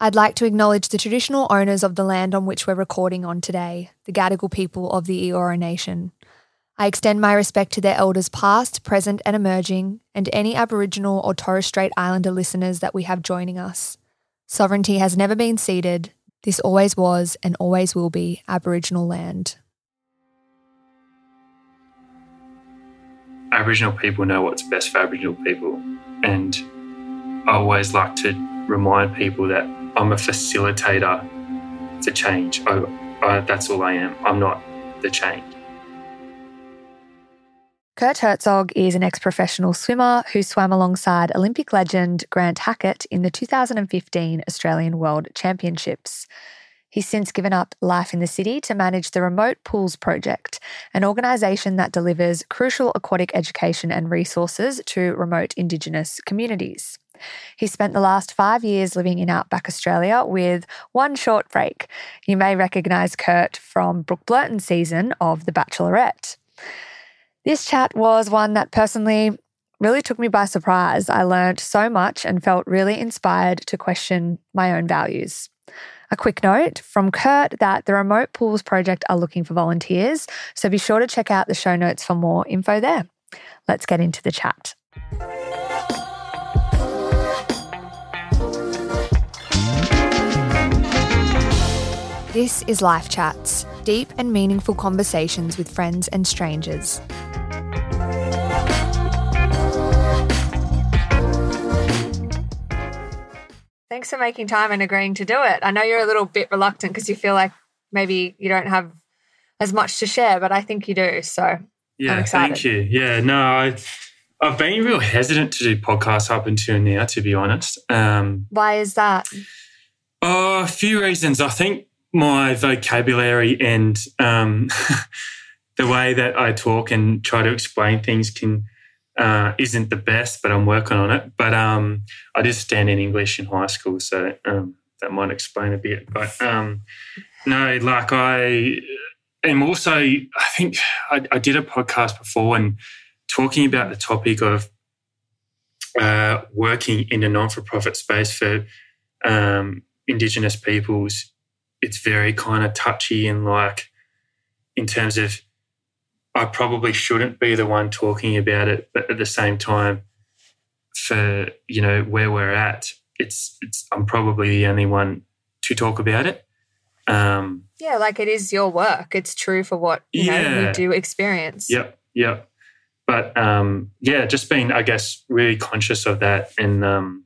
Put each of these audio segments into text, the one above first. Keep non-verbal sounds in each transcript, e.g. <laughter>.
I'd like to acknowledge the traditional owners of the land on which we're recording on today, the Gadigal people of the Eora Nation. I extend my respect to their elders past, present, and emerging, and any Aboriginal or Torres Strait Islander listeners that we have joining us. Sovereignty has never been ceded. This always was and always will be Aboriginal land. Aboriginal people know what's best for Aboriginal people, and I always like to remind people that I'm a facilitator for change. I, I, that's all I am. I'm not the change. Kurt Herzog is an ex professional swimmer who swam alongside Olympic legend Grant Hackett in the 2015 Australian World Championships. He's since given up life in the city to manage the Remote Pools Project, an organisation that delivers crucial aquatic education and resources to remote Indigenous communities. He spent the last five years living in outback Australia with one short break. You may recognise Kurt from Brooke Blurton's season of The Bachelorette. This chat was one that personally really took me by surprise. I learned so much and felt really inspired to question my own values. A quick note from Kurt that the Remote Pools Project are looking for volunteers, so be sure to check out the show notes for more info there. Let's get into the chat. This is Life Chats, deep and meaningful conversations with friends and strangers. Thanks for making time and agreeing to do it. I know you're a little bit reluctant because you feel like maybe you don't have as much to share, but I think you do. So yeah, thank you. Yeah, no, I, I've been real hesitant to do podcasts up until now, to be honest. Um, Why is that? Oh, a few reasons. I think my vocabulary and um, <laughs> the way that I talk and try to explain things can uh, isn't the best, but I'm working on it. But um, I did stand in English in high school, so um, that might explain a bit. But um, no, like I am also, I think I, I, did a podcast before and talking about the topic of uh, working in a non for profit space for um, Indigenous peoples. It's very kind of touchy and like in terms of I probably shouldn't be the one talking about it, but at the same time, for you know where we're at, it's it's I'm probably the only one to talk about it. Um, yeah, like it is your work. It's true for what you yeah. know you do experience. Yep, yep. But um, yeah, just being, I guess, really conscious of that and um,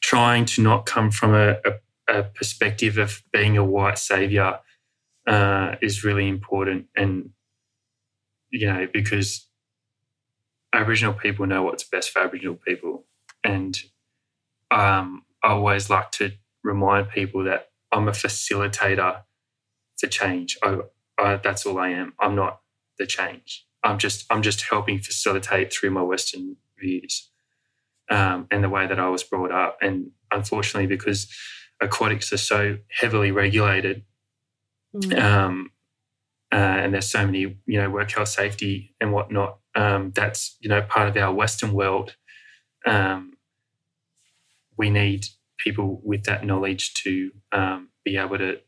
trying to not come from a, a, a perspective of being a white savior uh, is really important. And you know, because Aboriginal people know what's best for Aboriginal people. And um, I always like to remind people that I'm a facilitator for change. I, I, that's all I am. I'm not the change. I'm just I'm just helping facilitate through my Western views um, and the way that I was brought up. And unfortunately, because aquatics are so heavily regulated, mm. um, uh, and there's so many, you know, work health safety and whatnot. Um, that's you know part of our Western world. Um, we need people with that knowledge to um, be able to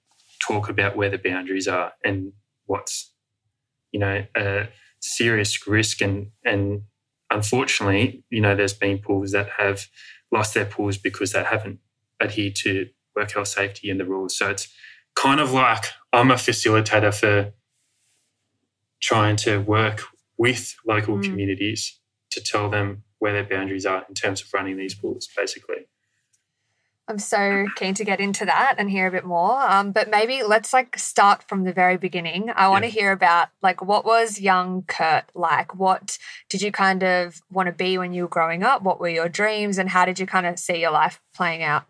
talk about where the boundaries are and what's, you know, a serious risk. And and unfortunately, you know, there's been pools that have lost their pools because they haven't adhered to work health safety and the rules. So it's kind of like I'm a facilitator for trying to work with local mm. communities to tell them where their boundaries are in terms of running these pools, basically. I'm so keen to get into that and hear a bit more. Um, but maybe let's like start from the very beginning. I want to yeah. hear about like what was young Kurt like? What did you kind of want to be when you were growing up? What were your dreams and how did you kind of see your life playing out?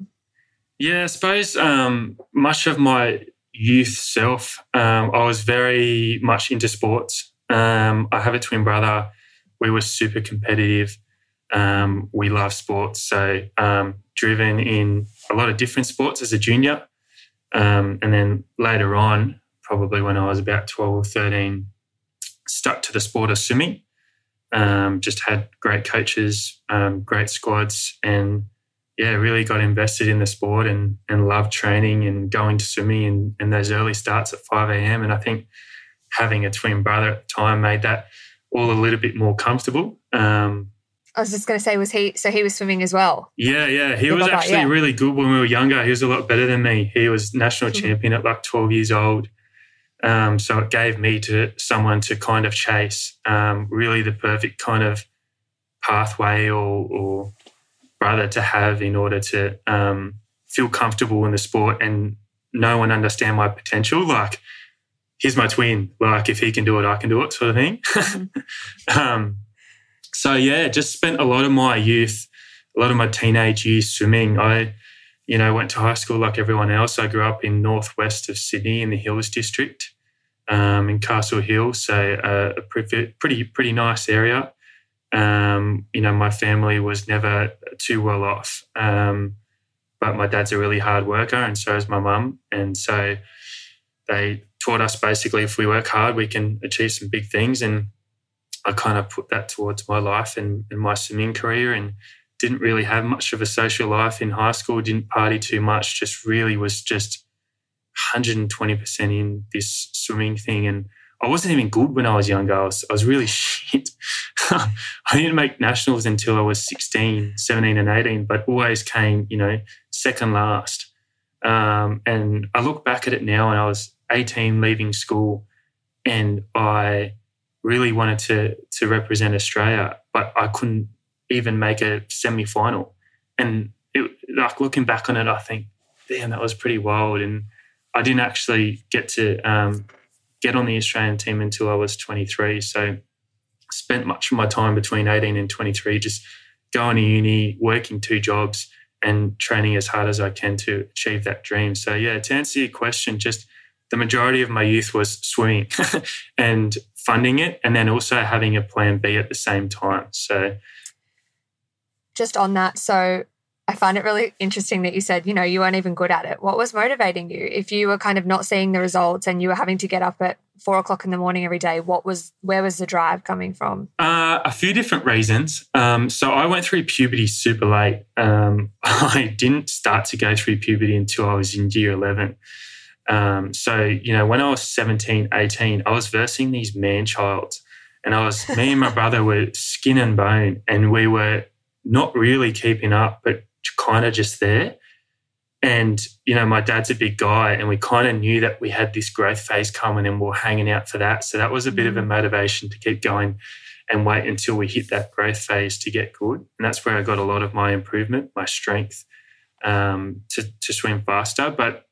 Yeah, I suppose um, much of my youth self, um, I was very much into sports. Um, I have a twin brother. We were super competitive. Um, we love sports. So, um, driven in a lot of different sports as a junior. Um, and then later on, probably when I was about 12 or 13, stuck to the sport of swimming. Just had great coaches, great squads, and yeah, really got invested in the sport and and loved training and going to swimming and, and those early starts at 5 a.m. And I think having a twin brother at the time made that all a little bit more comfortable. Um, I was just going to say, was he? So he was swimming as well. Yeah, yeah. He was actually that, yeah. really good when we were younger. He was a lot better than me. He was national mm-hmm. champion at like 12 years old. Um, so it gave me to someone to kind of chase. Um, really, the perfect kind of pathway or, or brother to have in order to um, feel comfortable in the sport and know and understand my potential. Like, here's my twin. Like, if he can do it, I can do it, sort of thing. <laughs> Um, so yeah, just spent a lot of my youth, a lot of my teenage years swimming. I, you know, went to high school like everyone else. I grew up in northwest of Sydney in the Hills District, um, in Castle Hill, so uh, a pretty pretty nice area. Um, you know, my family was never too well off, um, but my dad's a really hard worker, and so is my mum, and so they taught us basically if we work hard, we can achieve some big things, and I kind of put that towards my life and, and, my swimming career and didn't really have much of a social life in high school, didn't party too much, just really was just 120% in this swimming thing. And I wasn't even good when I was younger. I was, I was really <laughs> shit. I didn't make nationals until I was 16, 17 and 18, but always came, you know, second last. Um, and I look back at it now and I was 18 leaving school and I really wanted to to represent Australia, but I couldn't even make a semi final. And it, like looking back on it, I think, damn, that was pretty wild. And I didn't actually get to um, get on the Australian team until I was 23. So spent much of my time between 18 and 23 just going to uni, working two jobs, and training as hard as I can to achieve that dream. So yeah, to answer your question, just the majority of my youth was swimming <laughs> and funding it, and then also having a plan B at the same time. So, just on that, so I find it really interesting that you said, you know, you weren't even good at it. What was motivating you? If you were kind of not seeing the results and you were having to get up at four o'clock in the morning every day, what was, where was the drive coming from? Uh, a few different reasons. Um, so I went through puberty super late. Um, <laughs> I didn't start to go through puberty until I was in year 11. Um, so, you know, when I was 17, 18, I was versing these man childs. And I was, me and my brother were skin and bone, and we were not really keeping up, but kind of just there. And, you know, my dad's a big guy, and we kind of knew that we had this growth phase coming and we are hanging out for that. So that was a bit of a mm. motivation to keep going and wait until we hit that growth phase to get good. And that's where I got a lot of my improvement, my strength um, to, to swim faster. But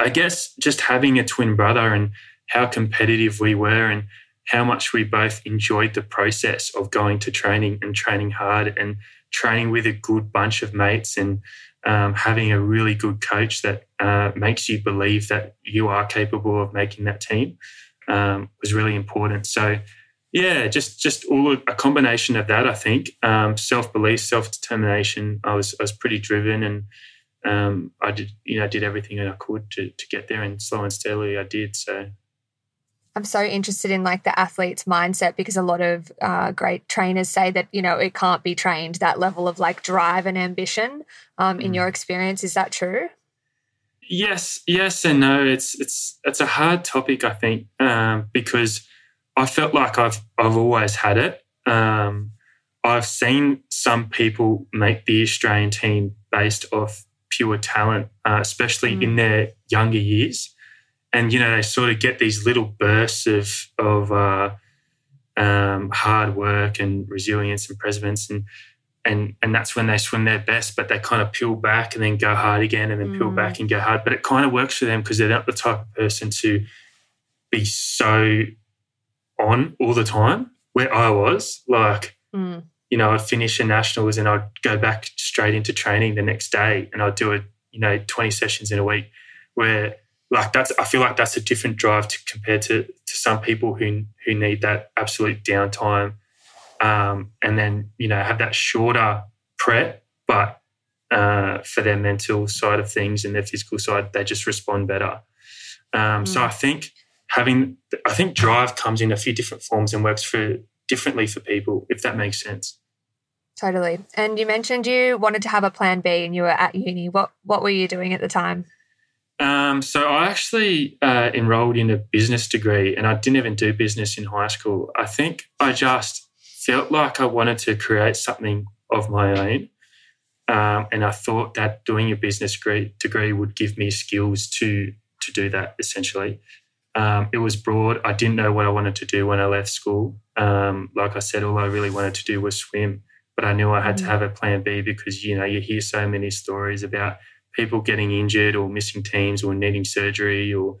I guess just having a twin brother and how competitive we were and how much we both enjoyed the process of going to training and training hard and training with a good bunch of mates and um, having a really good coach that uh, makes you believe that you are capable of making that team um, was really important. So, yeah, just just all a combination of that. I think um, self belief, self determination. I was I was pretty driven and um, I did, you know, did everything that I could to, to get there and slow and steadily I did. So I'm so interested in like the athlete's mindset because a lot of uh, great trainers say that, you know, it can't be trained that level of like drive and ambition. Um, mm. In your experience, is that true? Yes, yes, and no. It's it's it's a hard topic, I think, um, because I felt like I've I've always had it. Um, I've seen some people make the Australian team based off pure talent, uh, especially mm. in their younger years. And you know they sort of get these little bursts of of uh, um, hard work and resilience and perseverance, and and and that's when they swim their best. But they kind of peel back and then go hard again, and then mm. peel back and go hard. But it kind of works for them because they're not the type of person to be so on all the time. Where I was, like mm you know, I'd finish a nationals and I'd go back straight into training the next day and I'd do it, you know, 20 sessions in a week where like that's, I feel like that's a different drive to compared to, to some people who, who need that absolute downtime. Um, and then, you know, have that shorter prep, but uh, for their mental side of things and their physical side, they just respond better. Um, mm. So I think having, I think drive comes in a few different forms and works for differently for people, if that makes sense. Totally. And you mentioned you wanted to have a plan B and you were at uni. What what were you doing at the time? Um, so I actually uh, enrolled in a business degree and I didn't even do business in high school. I think I just felt like I wanted to create something of my own. Um, and I thought that doing a business degree, degree would give me skills to to do that essentially. Um, it was broad. I didn't know what I wanted to do when I left school. Um, like I said, all I really wanted to do was swim, but I knew I had mm. to have a plan B because you know you hear so many stories about people getting injured or missing teams or needing surgery or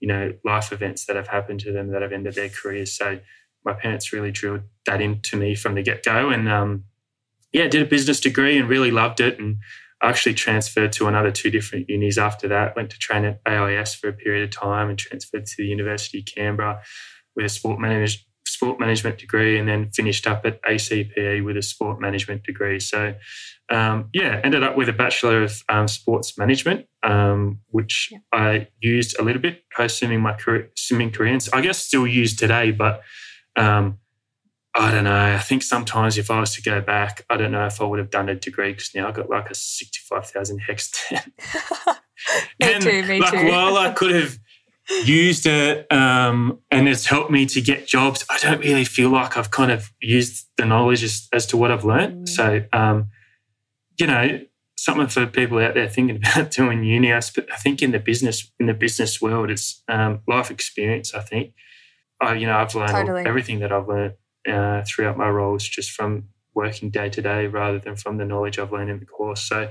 you know life events that have happened to them that have ended their careers. So my parents really drilled that into me from the get go, and um, yeah, did a business degree and really loved it and actually transferred to another two different unis after that. Went to train at AIS for a period of time and transferred to the University of Canberra with a sport, manage, sport management degree, and then finished up at ACPE with a sport management degree. So, um, yeah, ended up with a bachelor of um, sports management, um, which yeah. I used a little bit post swimming my career, swimming career, and I guess still use today, but. Um, I don't know. I think sometimes if I was to go back, I don't know if I would have done a degree because now I've got like a 65,000 HECS <laughs> <laughs> me and too, me like, too. while I could have used it um, and it's helped me to get jobs, I don't really feel like I've kind of used the knowledge as, as to what I've learned. Mm. So, um, you know, something for people out there thinking <laughs> about doing uni. I, I think in the business in the business world, it's um, life experience. I think, I, you know, I've learned totally. everything that I've learned uh, throughout my roles just from working day to day rather than from the knowledge I've learned in the course. So,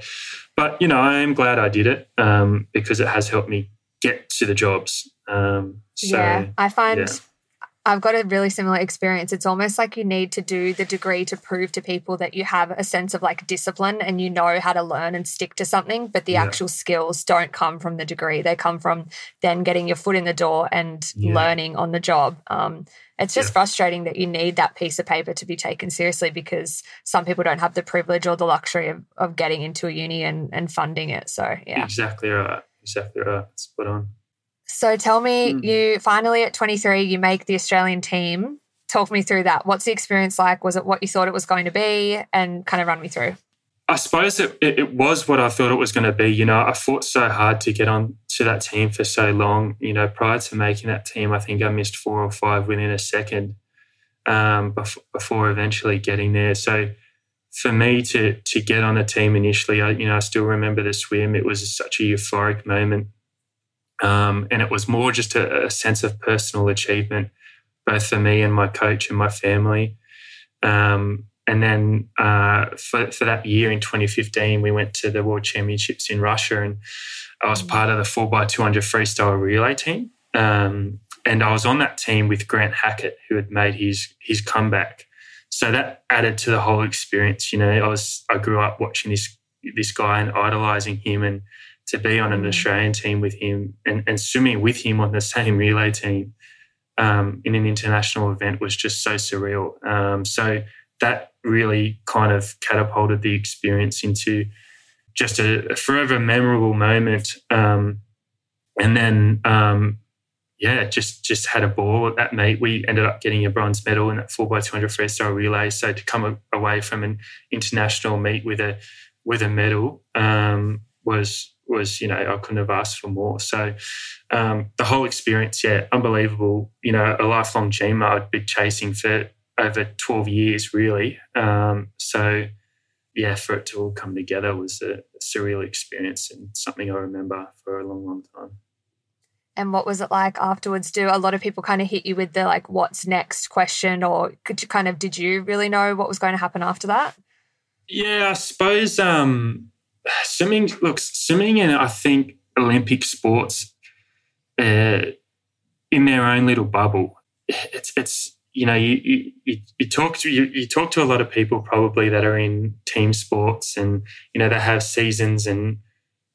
but you know, I am glad I did it um, because it has helped me get to the jobs. Um, so, yeah, I find yeah. I've got a really similar experience. It's almost like you need to do the degree to prove to people that you have a sense of like discipline and you know how to learn and stick to something, but the yeah. actual skills don't come from the degree. They come from then getting your foot in the door and yeah. learning on the job. Um, it's just yeah. frustrating that you need that piece of paper to be taken seriously because some people don't have the privilege or the luxury of, of getting into a uni and, and funding it. So, yeah. Exactly right. Exactly right. Spot on. So tell me, mm. you finally at 23, you make the Australian team. Talk me through that. What's the experience like? Was it what you thought it was going to be? And kind of run me through. I suppose it, it, it was what I thought it was going to be. You know, I fought so hard to get on to that team for so long. You know, prior to making that team, I think I missed four or five within a second um, before, before eventually getting there. So for me to to get on a team initially, I, you know, I still remember the swim. It was such a euphoric moment. Um, and it was more just a, a, sense of personal achievement, both for me and my coach and my family. Um, and then uh, for, for that year in 2015, we went to the World Championships in Russia, and I was part of the 4x200 freestyle relay team. Um, and I was on that team with Grant Hackett, who had made his his comeback. So that added to the whole experience. You know, I was I grew up watching this this guy and idolizing him, and to be on an mm. Australian team with him and, and swimming with him on the same relay team um, in an international event was just so surreal. Um, so that really kind of catapulted the experience into just a, a forever memorable moment. Um, and then, um, yeah, just just had a ball at that meet. We ended up getting a bronze medal in that four x two hundred freestyle relay. So to come away from an international meet with a with a medal um, was was you know I couldn't have asked for more. So um, the whole experience, yeah, unbelievable. You know, a lifelong dream I'd been chasing for over twelve years, really. Um, so yeah, for it to all come together was a, surreal experience and something I remember for a long, long time. And what was it like afterwards? Do a lot of people kind of hit you with the like, what's next question, or could you kind of did you really know what was going to happen after that? Yeah, I suppose um, swimming looks swimming and I think Olympic sports uh, in their own little bubble. It's it's you know you you, you talk to you, you talk to a lot of people probably that are in team sports and you know they have seasons and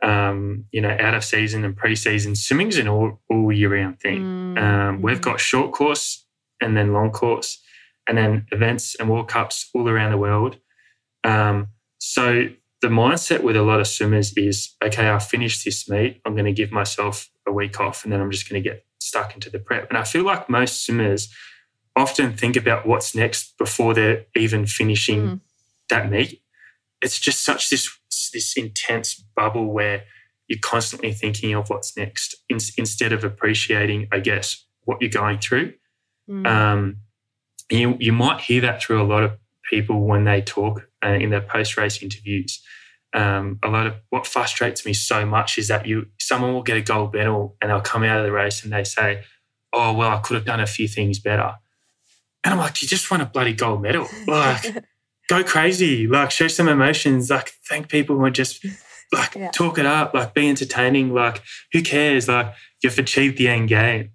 um, you know out of season and pre-season. Swimming's an all, all year round thing. Mm. Um, we've got short course and then long course and then events and World Cups all around the world. Um, so the mindset with a lot of swimmers is okay, I finished this meet, I'm going to give myself a week off and then I'm just going to get stuck into the prep. And I feel like most swimmers often think about what's next before they're even finishing mm. that meet, it's just such this this intense bubble where you're constantly thinking of what's next in, instead of appreciating, I guess, what you're going through. Mm. Um, you you might hear that through a lot of people when they talk uh, in their post race interviews. Um, a lot of what frustrates me so much is that you someone will get a gold medal and they'll come out of the race and they say, "Oh well, I could have done a few things better," and I'm like, "You just won a bloody gold medal! <laughs> Like, go crazy! Like, show some emotions! Like, thank people and just <laughs> like yeah. talk it up! Like, be entertaining! Like, who cares? Like, you've achieved the end game."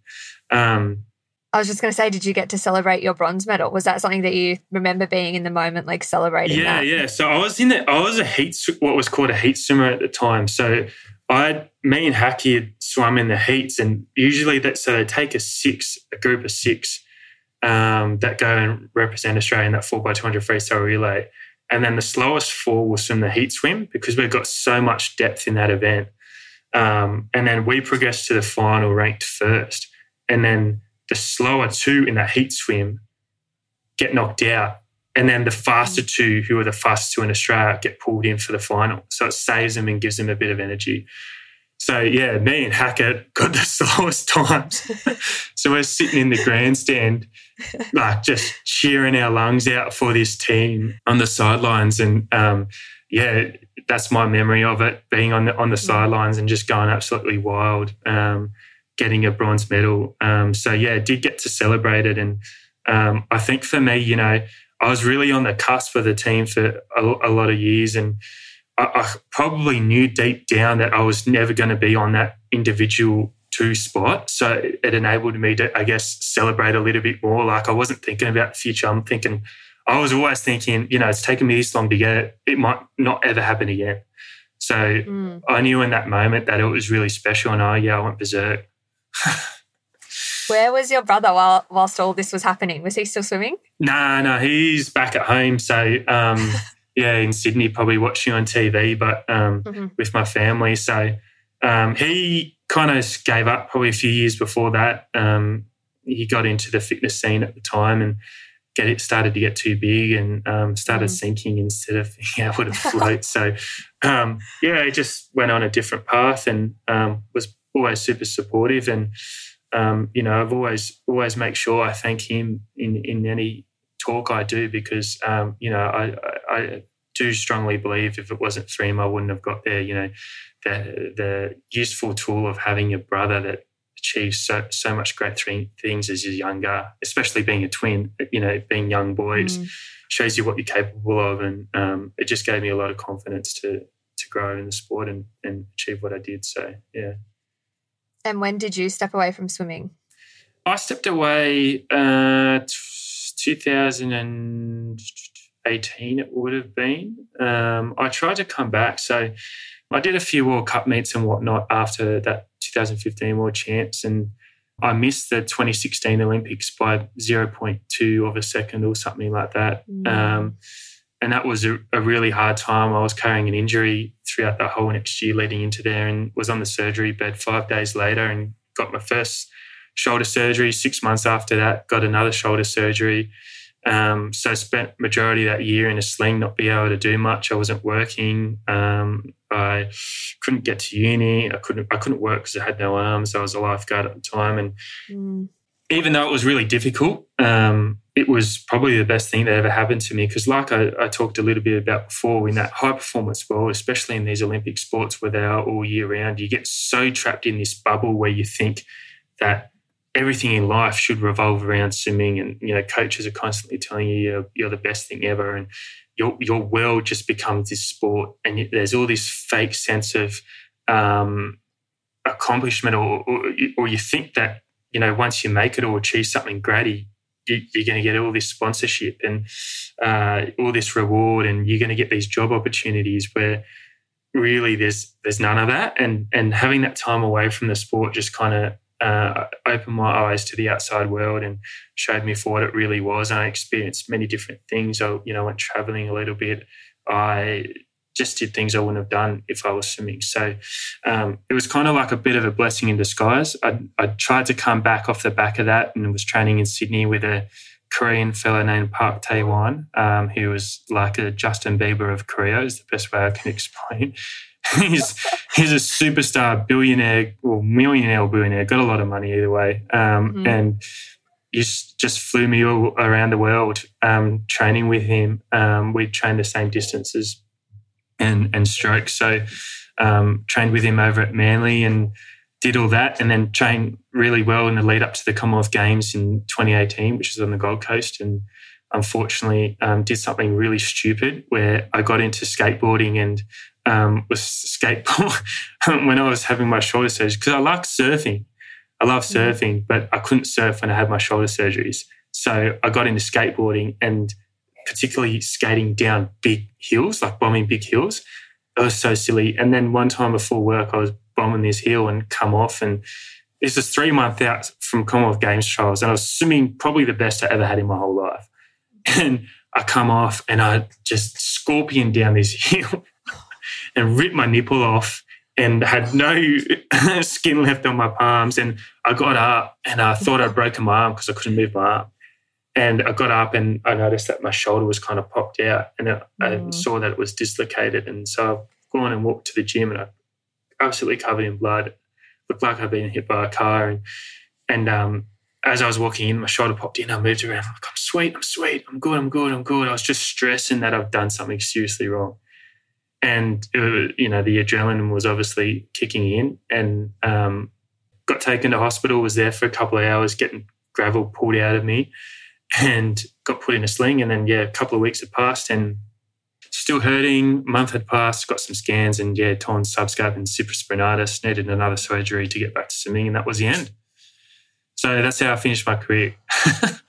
Um, I was just going to say, did you get to celebrate your bronze medal? Was that something that you remember being in the moment, like celebrating? Yeah, that? yeah. So I was in the, I was a heat, what was called a heat swimmer at the time. So I, me and Hacky had swum in the heats, and usually that so they take a six, a group of six um, that go and represent Australia in that four by two hundred freestyle relay, and then the slowest four will swim the heat swim because we've got so much depth in that event. Um, and then we progress to the final ranked first, and then the slower two in that heat swim get knocked out. And then the faster mm. two, who are the fastest two in Australia, get pulled in for the final. So it saves them and gives them a bit of energy. So yeah, me and Hackett <laughs> got the slowest times. <laughs> so we're sitting in the grandstand, like just cheering our lungs out for this team on the sidelines. And um, yeah, that's my memory of it being on the on the mm. sidelines and just going absolutely wild. Um, getting a bronze medal. Um, so yeah, did get to celebrate it, and um, I think for me, you know, I was really on the cusp of the team for a, a lot of years, and I, I, probably knew deep down that I was never going to be on that individual two spot. So it enabled me to, I guess, celebrate a little bit more. Like I wasn't thinking about the future. I'm thinking. I was always thinking, you know, it's taken me this long to get it. It might not ever happen again. So mm. I knew in that moment that it was really special, and I, yeah, I went berserk. <laughs> Where was your brother while whilst all this was happening? Was he still swimming? No, no, he's back at home. So um, <laughs> yeah, in Sydney, probably watching on TV, but um, mm-hmm. with my family. So um, he kind of gave up probably a few years before that. Um, he got into the fitness scene at the time and get it started to get too big and um, started mm. sinking instead of being <laughs> able to <laughs> float. so um, yeah, he just went on a different path and um, was always super supportive and um, you know I've always always make sure I thank him in in any talk I do because um, you know I, I, do strongly believe if it wasn't for him I wouldn't have got there you know the the useful tool of having a brother that achieves so so much great th- things as you're younger especially being a twin you know being young boys mm. shows you what you're capable of and um, it just gave me a lot of confidence to to grow in the sport and, and achieve what I did so yeah and when did you step away from swimming? I stepped away uh, 2018, it would have been. Um, I tried to come back. So I did a few World Cup meets and whatnot after that 2015 World Champs. And I missed the 2016 Olympics by 0.2 of a second or something like that. Mm. Um, and that was a, a, really hard time. I was carrying an injury throughout the whole next year leading into there, and was on the surgery bed five days later, and got my first shoulder surgery. Six months after that, got another shoulder surgery. Um, so spent majority of that year in a sling, not be able to do much. I wasn't working. Um, I couldn't get to uni. I couldn't. I couldn't work because I had no arms. I was a lifeguard at the time, and mm. even though it was really difficult, um, it was probably the best thing that ever happened to me because, like I, I, talked a little bit about before, in that high performance world, especially in these Olympic sports where they are all year round, you get so trapped in this bubble where you think that everything in life should revolve around swimming, and you know, coaches are constantly telling you you're, you're the best thing ever, and your your world just becomes this sport, and there's all this fake sense of um, accomplishment, or, or or you think that you know once you make it or achieve something great you, are going to get all this sponsorship and uh, all this reward, and you're going to get these job opportunities where really there's there's none of that. And and having that time away from the sport just kind of uh, opened my eyes to the outside world and showed me for what it really was. And I experienced many different things. I you know went traveling a little bit. I just did things I wouldn't have done if I was swimming. So um, it was kind of like a bit of a blessing in disguise. I, I tried to come back off the back of that and was training in Sydney with a Korean fellow named Park Tae-hwan, um, who was like a Justin Bieber of Korea, is the best way I can <laughs> explain. <laughs> he's he's a superstar billionaire or millionaire or billionaire, got a lot of money either way. Um, mm-hmm. And just, just flew me all around the world um, training with him. Um, we trained the same distances and, and strokes. So um, trained with him over at Manly and did all that and then trained really well in the lead up to the Commonwealth Games in 2018, which was on the Gold Coast. And unfortunately, um, did something really stupid where I got into skateboarding and um, was skateboard <laughs> when I was having my shoulder surgery because I like surfing. I love mm-hmm. surfing, but I couldn't surf when I had my shoulder surgeries. So I got into skateboarding and particularly skating down big hills, like bombing big hills. It was so silly. And then one time before work, I was bombing this hill and come off. And this was three months out from Commonwealth Games trials. And I was swimming probably the best I ever had in my whole life. <laughs> And I come off and I just scorpion down this <laughs> hill and ripped my nipple off and had no <laughs> skin left on my palms. And I got up and I thought I'd broken my arm because I couldn't move my arm. And I got up and I noticed that my shoulder was kind of popped out and I mm. saw that it was dislocated. And so I've gone and walked to the gym and I absolutely covered in blood. Looked like I'd been hit by a car. And, and um, as I was walking in, my shoulder popped in. I moved around. I'm like, I'm sweet, I'm sweet, I'm good, I'm good, I'm good. I was just stressing that I've done something seriously wrong and uh, you know the adrenaline was obviously kicking in and um, got taken to hospital was there for a couple of hours getting gravel pulled out of me and got put in a sling. And then yeah a couple of weeks had passed and still hurting. Month had passed got some scans and yeah torn subscap and supraspinatus needed another surgery to get back to swimming and that was the end. So that's how i finished my career <laughs>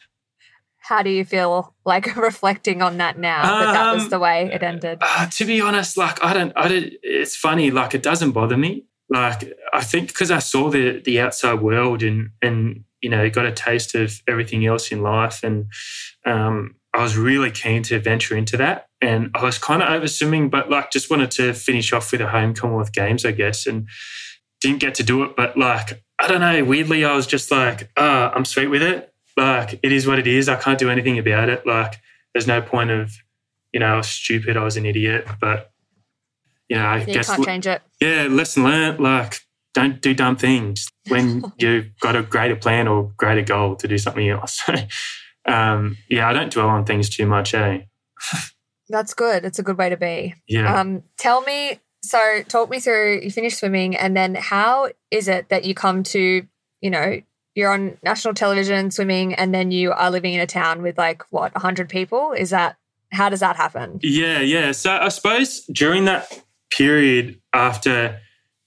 how do you feel like <laughs> reflecting on that now that that was the way it ended? Uh, to be honest like i don't i don't it's funny like it doesn't bother me. Like i think because i saw the the outside world and and you know got a taste of everything else in life and um, i was really keen to venture into that. And i was kind of over swimming but like just wanted to finish off with a home commonwealth games i guess and didn't get to do it. But like i don't know weirdly i was just like oh, i'm sweet with it like it is what it is. I can't do anything about it. Like there's no point of, you know, I was stupid, I was an idiot, but you know, I you guess can't change it. Yeah, lesson learned. Like don't do dumb things when <laughs> you've got a greater plan or greater goal to do something else. <laughs> um, yeah, I don't dwell on things too much, eh? That's good. It's a good way to be. Yeah. Um, tell me, so talk me through, you finished swimming, and then how is it that you come to, you know, you're on national television swimming and then you are living in a town with like what 100 people? Is that how does that happen? Yeah yeah. So i suppose during that period after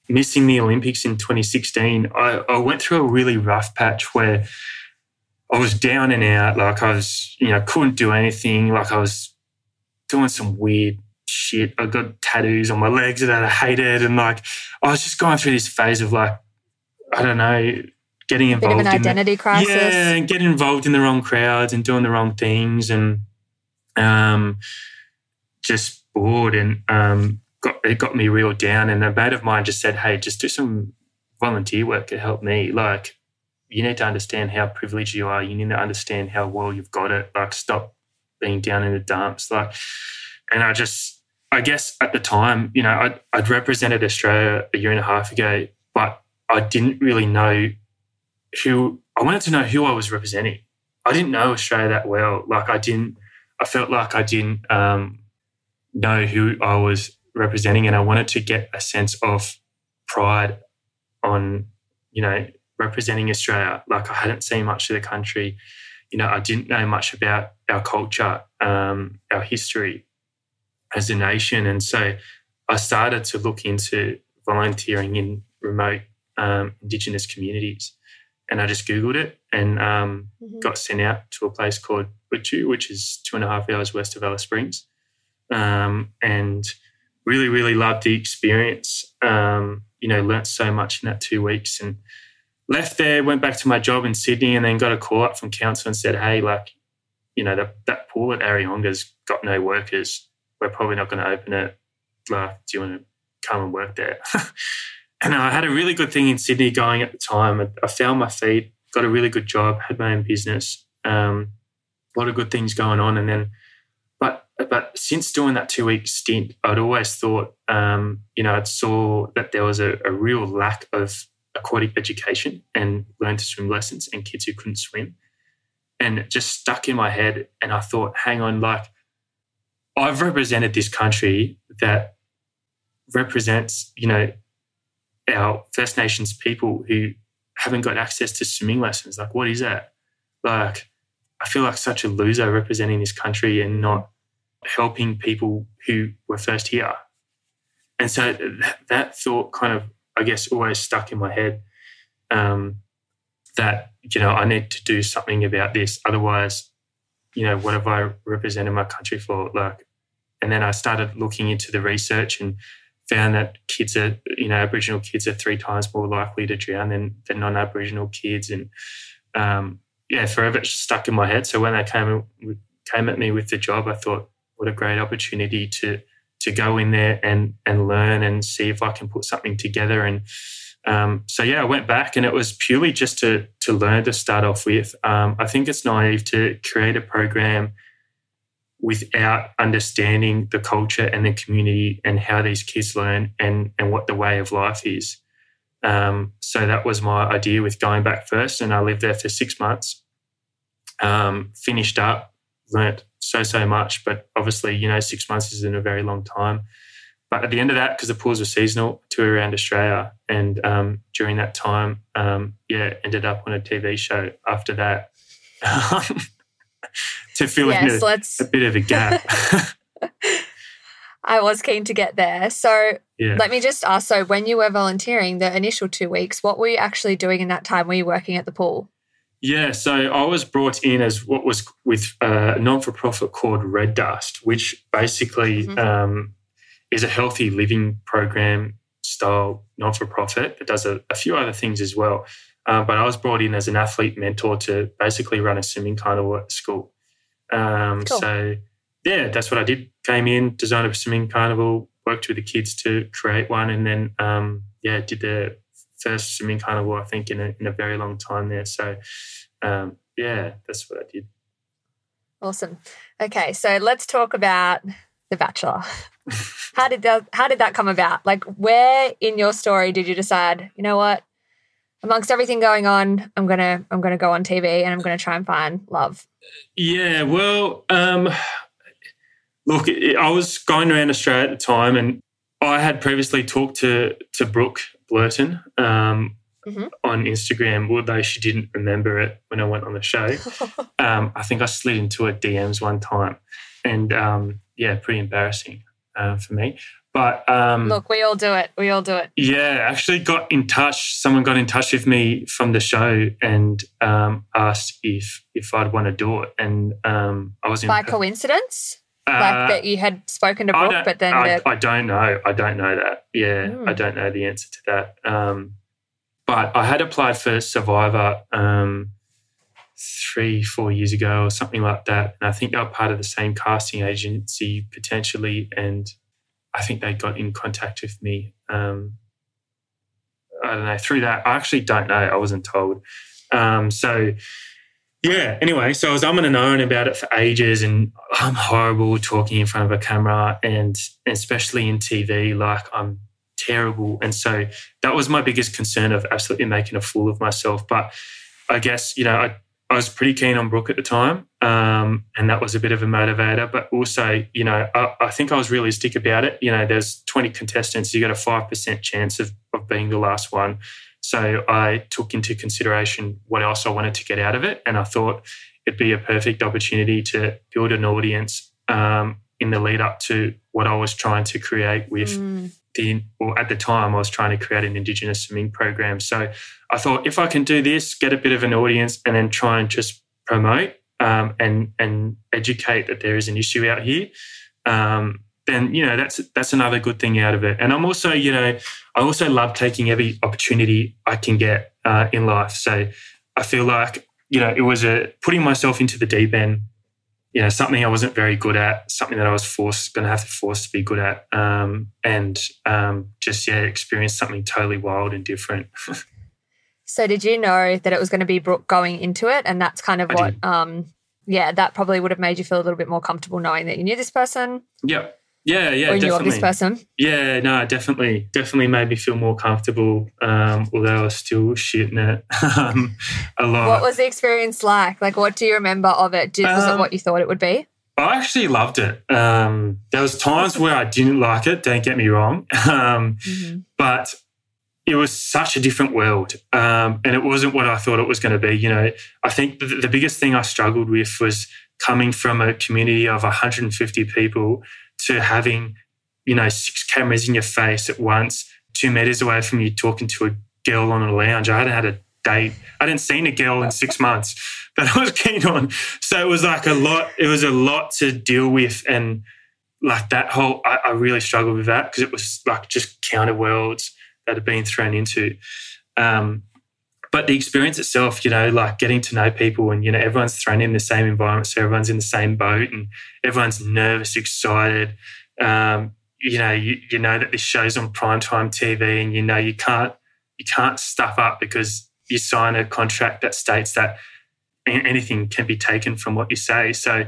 missing the olympics in 2016 i, I went through a really rough patch where i was down and out. Like i was you know couldn't do anything. Like i was doing some weird shit. I got tattoos on my legs that i hated. And like i was just going through this phase of like i don't know getting involved Bit of an identity the, crisis. Yeah, and getting involved in the wrong crowds and doing the wrong things and um, just bored and um, got it got me real down. And a mate of mine just said, "Hey, just do some volunteer work to help me. Like, you need to understand how privileged you are. You need to understand how well you've got it. Like, stop being down in the dumps. Like, and I just, I guess at the time, you know, I'd, I'd represented Australia a year and a half ago, but I didn't really know who I wanted to know who I was representing. I didn't know Australia that well. Like I didn't, I felt like I didn't um, know who I was representing, and I wanted to get a sense of pride on, you know, representing Australia. Like I hadn't seen much of the country. You know, I didn't know much about our culture, um, our history as a nation, and so I started to look into volunteering in remote um, Indigenous communities and I just Googled it and um, mm-hmm. got sent out to a place called Utju, which is two and a half hours west of Alice Springs. Um, and really, really loved the experience. Um, you know, learnt so much in that two weeks and left there, went back to my job in Sydney and then got a call up from council and said, hey, like, you know, that, that pool at Areyonga's got no workers. We're probably not going to open it. Like, do you want to come and work there? <laughs> and I had a really good thing in Sydney going at the time. I, found my feet, got a really good job, had my own business, um, a lot of good things going on. And then, but but since doing that two week stint, I'd always thought, um, you know, I saw that there was a, a real lack of aquatic education and learn to swim lessons and kids who couldn't swim. And it just stuck in my head. And I thought, hang on, like I've represented this country that represents, you know, our First Nations people who haven't got access to swimming lessons. Like, what is that? Like, I feel like such a loser representing this country and not helping people who were first here. And so that, that thought kind of, I guess, always stuck in my head um, that, you know, I need to do something about this. Otherwise, you know, what have I represented my country for? Like, and then I started looking into the research and found that kids are, you know, Aboriginal kids are three times more likely to drown than, than non-Aboriginal kids. And um, yeah, forever stuck in my head. So when they came came at me with the job, I thought, what a great opportunity to to go in there and and learn and see if I can put something together. And um, so yeah, I went back, and it was purely just to to learn to start off with. Um, I think it's naive to create a program without understanding the culture and the community and how these kids learn and and what the way of life is. Um, so that was my idea with going back first, and I lived there for six months. Um, finished up, learnt so so much, but obviously you know six months isn't a very long time. But at the end of that, because the pools were seasonal, tour around Australia, and um, during that time, um, yeah, ended up on a TV show after that. <laughs> to fill yes, in a, let's... a bit of a gap. <laughs> <laughs> I was keen to get there. So yeah. let me just ask so, when you were volunteering the initial two weeks, what were you actually doing in that time? Were you working at the pool? Yeah, so I was brought in as what was with a non for profit called Red Dust, which basically mm-hmm. um, is a healthy living program style non for profit that does a, a, few other things as well. Um, but I was brought in as an athlete mentor to basically run a swimming carnival at school. Um, cool. So, yeah, that's what I did. Came in, designed a swimming carnival, worked with the kids to create one, and then, um, yeah, did the first swimming carnival, I think, in a, in a very long time there. So, um, yeah, that's what I did. Awesome. Okay, so let's talk about The Bachelor. <laughs> how did that how did that come about? Like where in your story did you decide, you know what? Amongst everything going on, I'm gonna I'm gonna go on TV and I'm gonna try and find love. Yeah, well, um, look, I was going around Australia at the time, and I had previously talked to to Brooke Blurton um, mm-hmm. on Instagram, although she didn't remember it when I went on the show. <laughs> um, I think I slid into her DMs one time, and um, yeah, pretty embarrassing uh, for me. But um, look, we all do it. We all do it. Yeah, actually got in touch. Someone got in touch with me from the show and um, asked if if I'd want to do it, and um, I was in by coincidence. Uh, like that you had spoken to Brooke, but then I, I, don't know. I don't know that. Yeah, mm. I don't know the answer to that. Um, but I had applied for Survivor um, three, four years ago, or something like that, and I think they were part of the same casting agency potentially, and I think they got in contact with me. Um, I don't know through that. I actually don't know. I wasn't told. Um, so yeah. Anyway, so I was umming and ahhing about it for ages, and I'm horrible talking in front of a camera, and especially in TV. Like I'm terrible, and so that was my biggest concern of absolutely making a fool of myself. But I guess you know I I was pretty keen on Brooke at the time, um, and that was a bit of a motivator. But also, you know, I, I, think I was realistic about it. You know, there's 20 contestants, you got a five percent chance of, of being the last one. So I took into consideration what else I wanted to get out of it, and I thought it'd be a perfect opportunity to build an audience um, in the lead up to what I was trying to create with mm the, or at the time, I was trying to create an Indigenous swimming program. So I thought if I can do this, get a bit of an audience, and then try and just promote um, and and educate that there is an issue out here, um, then you know that's that's another good thing out of it. And I'm also, you know, I also love taking every opportunity I can get uh, in life. So I feel like you know it was a putting myself into the deep end you know something I wasn't very good at, something that I was forced going to have to force to be good at, um, and um, just yeah, experience something totally wild and different. <laughs> so, did you know that it was going to be Brooke going into it, and that's kind of I what um, yeah, that probably would have made you feel a little bit more comfortable knowing that you knew this person. Yeah. Yeah, yeah, or you knew of definitely. this person. Yeah, no, definitely, definitely made me feel more comfortable. Um, although I was still shitting it <laughs> um, a lot. What was the experience like? Like, what do you remember of it? Did, was it Um, what you thought it would be? I actually loved it. Um, there was times where I didn't like it. Don't get me wrong, <laughs> um, Mhm. but it was such a different world, um, and it wasn't what I thought it was going to be. You know, I think the, the biggest thing I struggled with was coming from a community of 150 people to having, you know, six cameras in your face at once, two meters away from you, talking to a girl on a lounge. I hadn't had a date. I hadn't seen a girl in six months <laughs> that I was keen on. So it was like a lot. It was a lot to deal with, and like that whole, I, I really struggled with that because it was like just counter worlds that had been thrown into. Um, but the experience itself, you know, like getting to know people and, you know, everyone's thrown in the same environment. So everyone's in the same boat and everyone's nervous, excited. Um, you know, you, you know that this show's on primetime TV and you know you can't you can't stuff up because you sign a contract that states that anything can be taken from what you say. So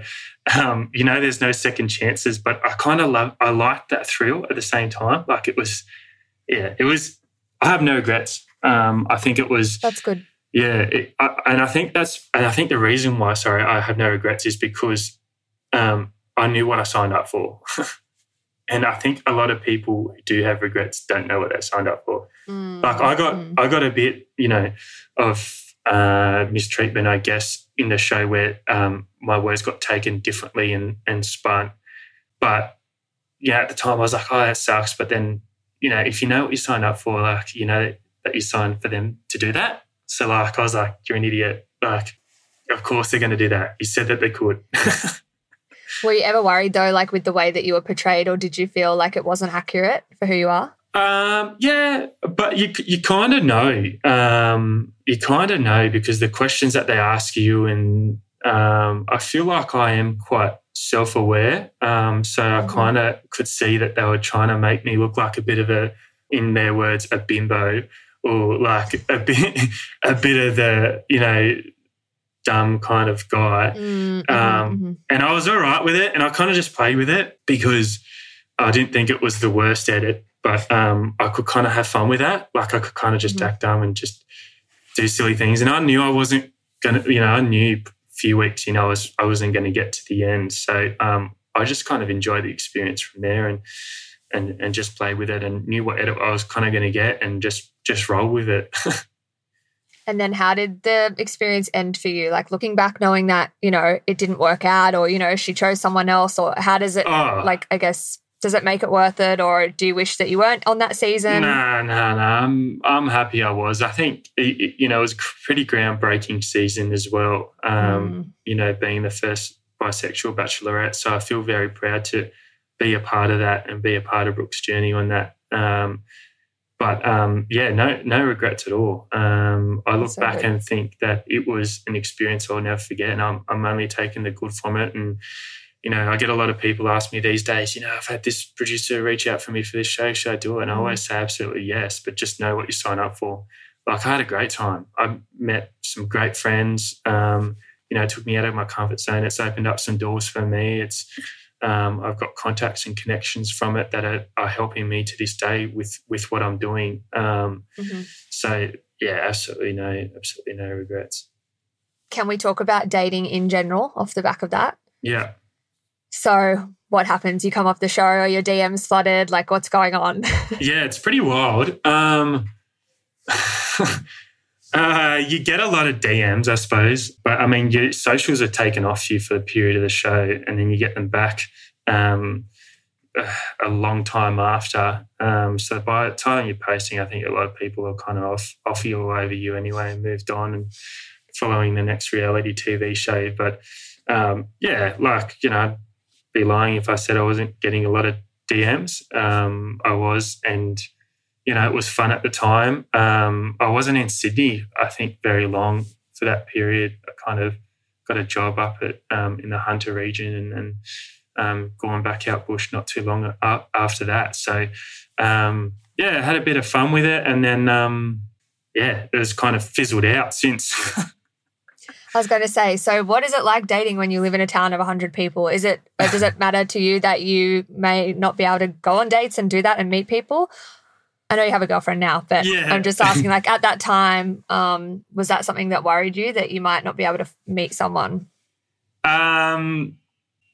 um, you know there's no second chances. But I kind of love I liked that thrill at the same time. Like it was yeah, it was I have no regrets. Um, I think it was That's good. yeah, it, I, and I think that's and I think the reason why sorry I have no regrets is because um, I knew what I signed up for, <laughs> and I think a lot of people who do have regrets don't know what they signed up for. Like I got Mm. I got a bit you know of uh, mistreatment I guess in the show where um, my words got taken differently and and spun, but yeah at the time I was like oh that sucks, but then you know if you know what you signed up for like you know that you signed for them to do that. So like I was like, you're an idiot. Like, of course they're going to do that. You said that they could. <laughs> Were you ever worried though, like with the way that you were portrayed, or did you feel like it wasn't accurate for who you are? um, yeah, but you you kind of know. Um, you kind of know because the questions that they ask you, and um, I feel like I am quite self aware. Um, so I Mhm. kind of could see that they were trying to make me look like a bit of a, in their words, a bimbo, or like a bit <laughs> a bit of the you know dumb kind of guy. Mm, Um, and I was all right with it, and I kind of just played with it because I didn't think it was the worst edit, but um, I could kind of have fun with that. Like I could kind of just Mhm. act dumb and just do silly things, and I knew I wasn't gonna, you know, I knew a few weeks, you know, I was I wasn't going to get to the end, so um, I just kind of enjoyed the experience from there, and and and just played with it, and knew what edit I was kind of going to get, and just just roll with it. <laughs> And then how did the experience end for you? Like looking back, knowing that, you know, it didn't work out or, you know, she chose someone else, or how does it, oh, like, I guess, does it make it worth it? Or do you wish that you weren't on that season? No, no, no. I'm I'm happy I was. I think it- you know it was a pretty groundbreaking season as well. Um, Mm. You know, being the first bisexual bachelorette, so I feel very proud to be a part of that and be a part of Brooke's journey on that. Um, but um, yeah, no, no regrets at all. Um, I look so back good. and think that it was an experience I'll never forget, and I'm I'm only taking the good from it. And you know, I get a lot of people ask me these days, you know, I've had this producer reach out for me for this show. Should I do it? And I Mm. always say absolutely yes, but just know what you sign up for. Like I had a great time. I met some great friends. Um, you know, it took me out of my comfort zone. It's opened up some doors for me. It's um, I've got contacts and connections from it that are, are helping me to this day with with what I'm doing. Um, Mhm. so yeah, absolutely no, absolutely no regrets. Can we talk about dating in general off the back of that? Yeah. So, what happens? You come off the show, or your DMs flooded? Like, what's going on? <laughs> Yeah, it's pretty wild. Um, <laughs> uh, you get a lot of DMs, I suppose, but I mean, your socials are taken off you for the period of the show, and then you get them back um, a long time after. Um, so by the time you're posting, I think a lot of people are kind of off off you all over you anyway, and moved on and following the next reality TV show. But um, yeah, like you know, I'd be lying if I said I wasn't getting a lot of DMs. Um, I was, and you know, it was fun at the time. Um, I wasn't in Sydney, I think, very long for that period. I kind of got a job up at um, in the Hunter region, and then um, going back out bush not too long after that. So um, yeah, I had a bit of fun with it, and then um, yeah, it was kind of fizzled out since. <laughs> I was going to say, so what is it like dating when you live in a town of 100 people? Is it does it matter to you that you may not be able to go on dates and do that and meet people? I know you have a girlfriend now, but Yeah. I'm just asking like at that time um, was that something that worried you that you might not be able to meet someone? Um,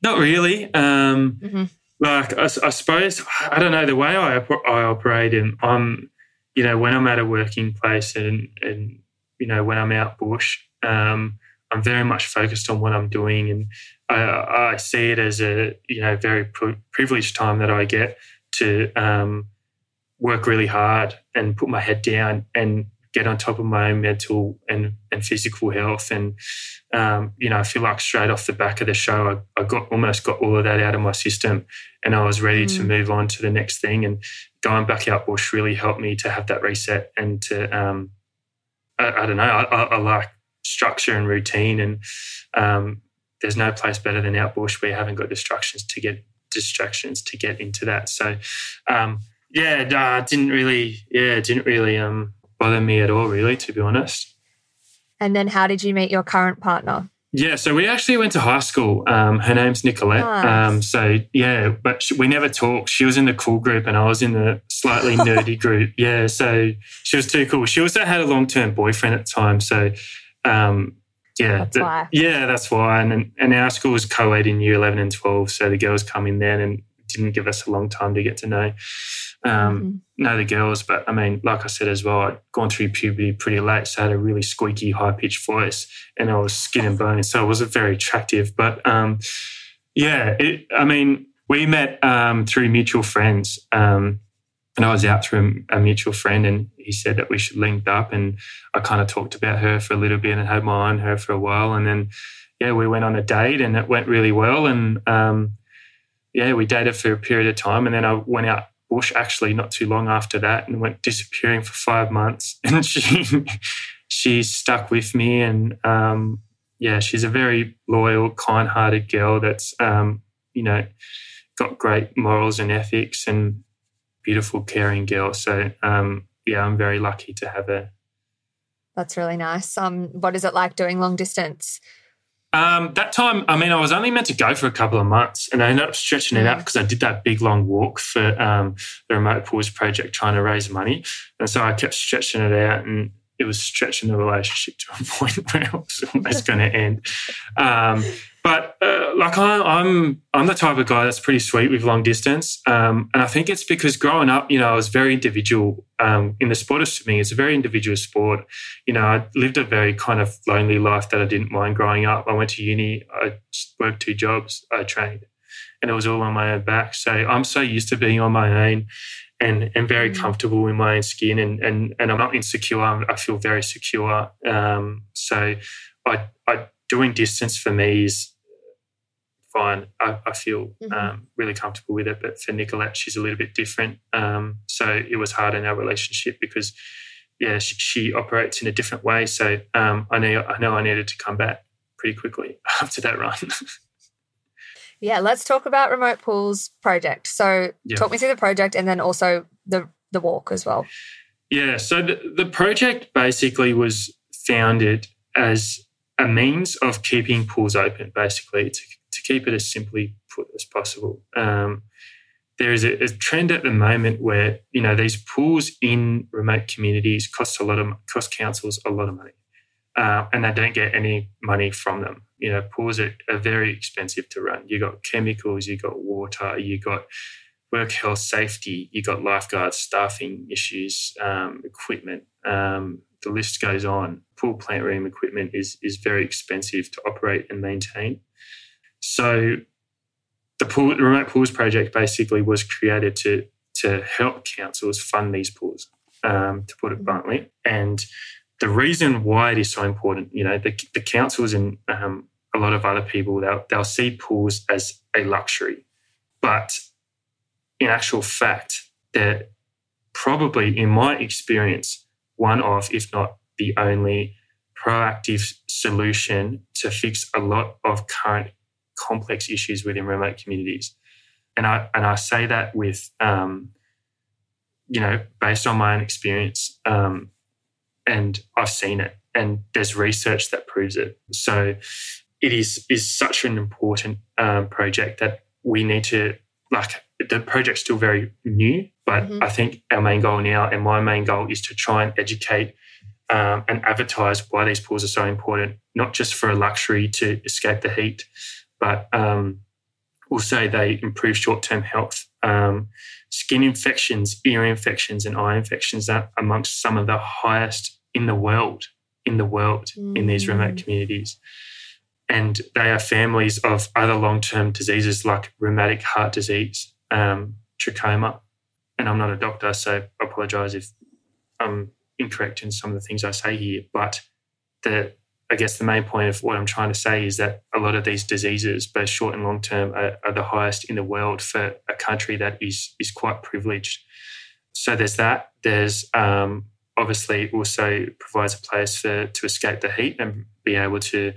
not really. Um, Mhm. Like I, I suppose I don't know the way I I operate, and I'm, you know, when I'm at a working place and and you know when I'm out bush, um, I'm very much focused on what I'm doing, and I, I see it as a you know very pri- privileged time that I get to um, work really hard and put my head down and get on top of my own mental and, and physical health. And, um, you know, I feel like straight off the back of the show, I, I got almost got all of that out of my system and I was ready to Mm. move on to the next thing. And going back out bush really helped me to have that reset and to, um, I, I don't know, I, I, I like structure and routine and um, there's no place better than out bush where you haven't got distractions to get distractions to get into that. So, um, yeah, it didn't really, yeah, didn't really um, bother me at all, really, to be honest. And then how did you meet your current partner? Yeah, so we actually went to high school. Um, her name's Nicolette. Nice. Um, so yeah, but she, we never talked. She was in the cool group, and I was in the slightly <laughs> nerdy group. Yeah, so she was too cool. She also had a long term boyfriend at the time. So um, yeah, That's the- why. yeah, that's why. And and our school was co-ed in year eleven and twelve, so the girls come in then and didn't give us a long time to get to know. Um, Mhm. know the girls, but I mean, like I said as well, I'd gone through puberty pretty late, so I had a really squeaky, high pitched voice, and I was skin and bone, so it wasn't very attractive. But um, yeah, it, I mean, we met um, through mutual friends, um, and I was out through a mutual friend, and he said that we should link up, and I kind of talked about her for a little bit and had my eye on her for a while, and then yeah, we went on a date, and it went really well, and um, yeah, we dated for a period of time, and then I went out bush actually not too long after that and went disappearing for five months <laughs> and she she stuck with me and um, yeah she's a very loyal kind-hearted girl that's um, you know got great morals and ethics and beautiful caring girl so um, yeah i'm very lucky to have her That's really nice. Um, what is it like doing long distance? Um, that time, I mean, I was only meant to go for a couple of months, and I ended up stretching it out Mm. because I did that big long walk for um, the remote pools project, trying to raise money, and so I kept stretching it out, and it was stretching the relationship to a <laughs> point where it was almost going to end. Um, but uh, like I, I'm, I'm the type of guy that's pretty sweet with long distance, um, and I think it's because growing up, you know, I was very individual um, in the sport of swimming. It's a very individual sport you know, I lived a very kind of lonely life that I didn't mind growing up. I went to uni, I worked two jobs, I trained, and it was all on my own back. So I'm so used to being on my own and and very Mm. comfortable in my own skin and and and I'm not insecure. I'm, feel very secure. Um, so I I doing distance for me is fine. I, I feel Mhm. um, really comfortable with it. But for Nicolette, she's a little bit different. Um, so it was hard in our relationship because yeah, she, she operates in a different way. So um, I know I know I needed to come back pretty quickly <laughs> after that run. <laughs> Yeah, let's talk about Remote Pools project. So Yeah. talk me through the project and then also the the walk as well. yeah, so the, the project basically was founded as a means of keeping pools open, basically to, to keep it as simply put as possible. Um, there is a, a trend at the moment where you know these pools in remote communities cost a lot of cost councils a lot of money, uh, and they don't get any money from them. You know, pools are, are very expensive to run. You got chemicals, you got water, you got work health safety, you got lifeguards, staffing issues, um, equipment. Um, the list goes on. Pool plant room equipment is is very expensive to operate and maintain. So the pool, the remote pools project basically was created to to help councils fund these pools, um, to put it bluntly. And the reason why it is so important, you know, the, the councils and um, a lot of other people they'll, they'll see pools as a luxury, but in actual fact, they're probably, in my experience, one of, if not the only, proactive solution to fix a lot of current complex issues within remote communities. And I and I say that with um, you know, based on my own experience. Um, and I've seen it. and there's research that proves it. So it is is such an important um, project that we need to like. The project's still very new, but mm-hmm. I think our main goal now, and my main goal, is to try and educate um, and advertise why these pools are so important, not just for a luxury to escape the heat, but um, also they improve short-term health. Um, skin infections, ear infections, and eye infections are amongst some of the highest in the world. In the world, mm. in these remote mm. communities, and they are families of other long-term diseases like rheumatic heart disease, um, trachoma. And I'm not a doctor, so I apologise if I'm incorrect in some of the things I say here. But the I guess the main point of what I'm trying to say is that a lot of these diseases, both short and long term, are, are, the highest in the world for a country that is is quite privileged. So there's that. There's um, obviously also provides a place for to escape the heat and be able to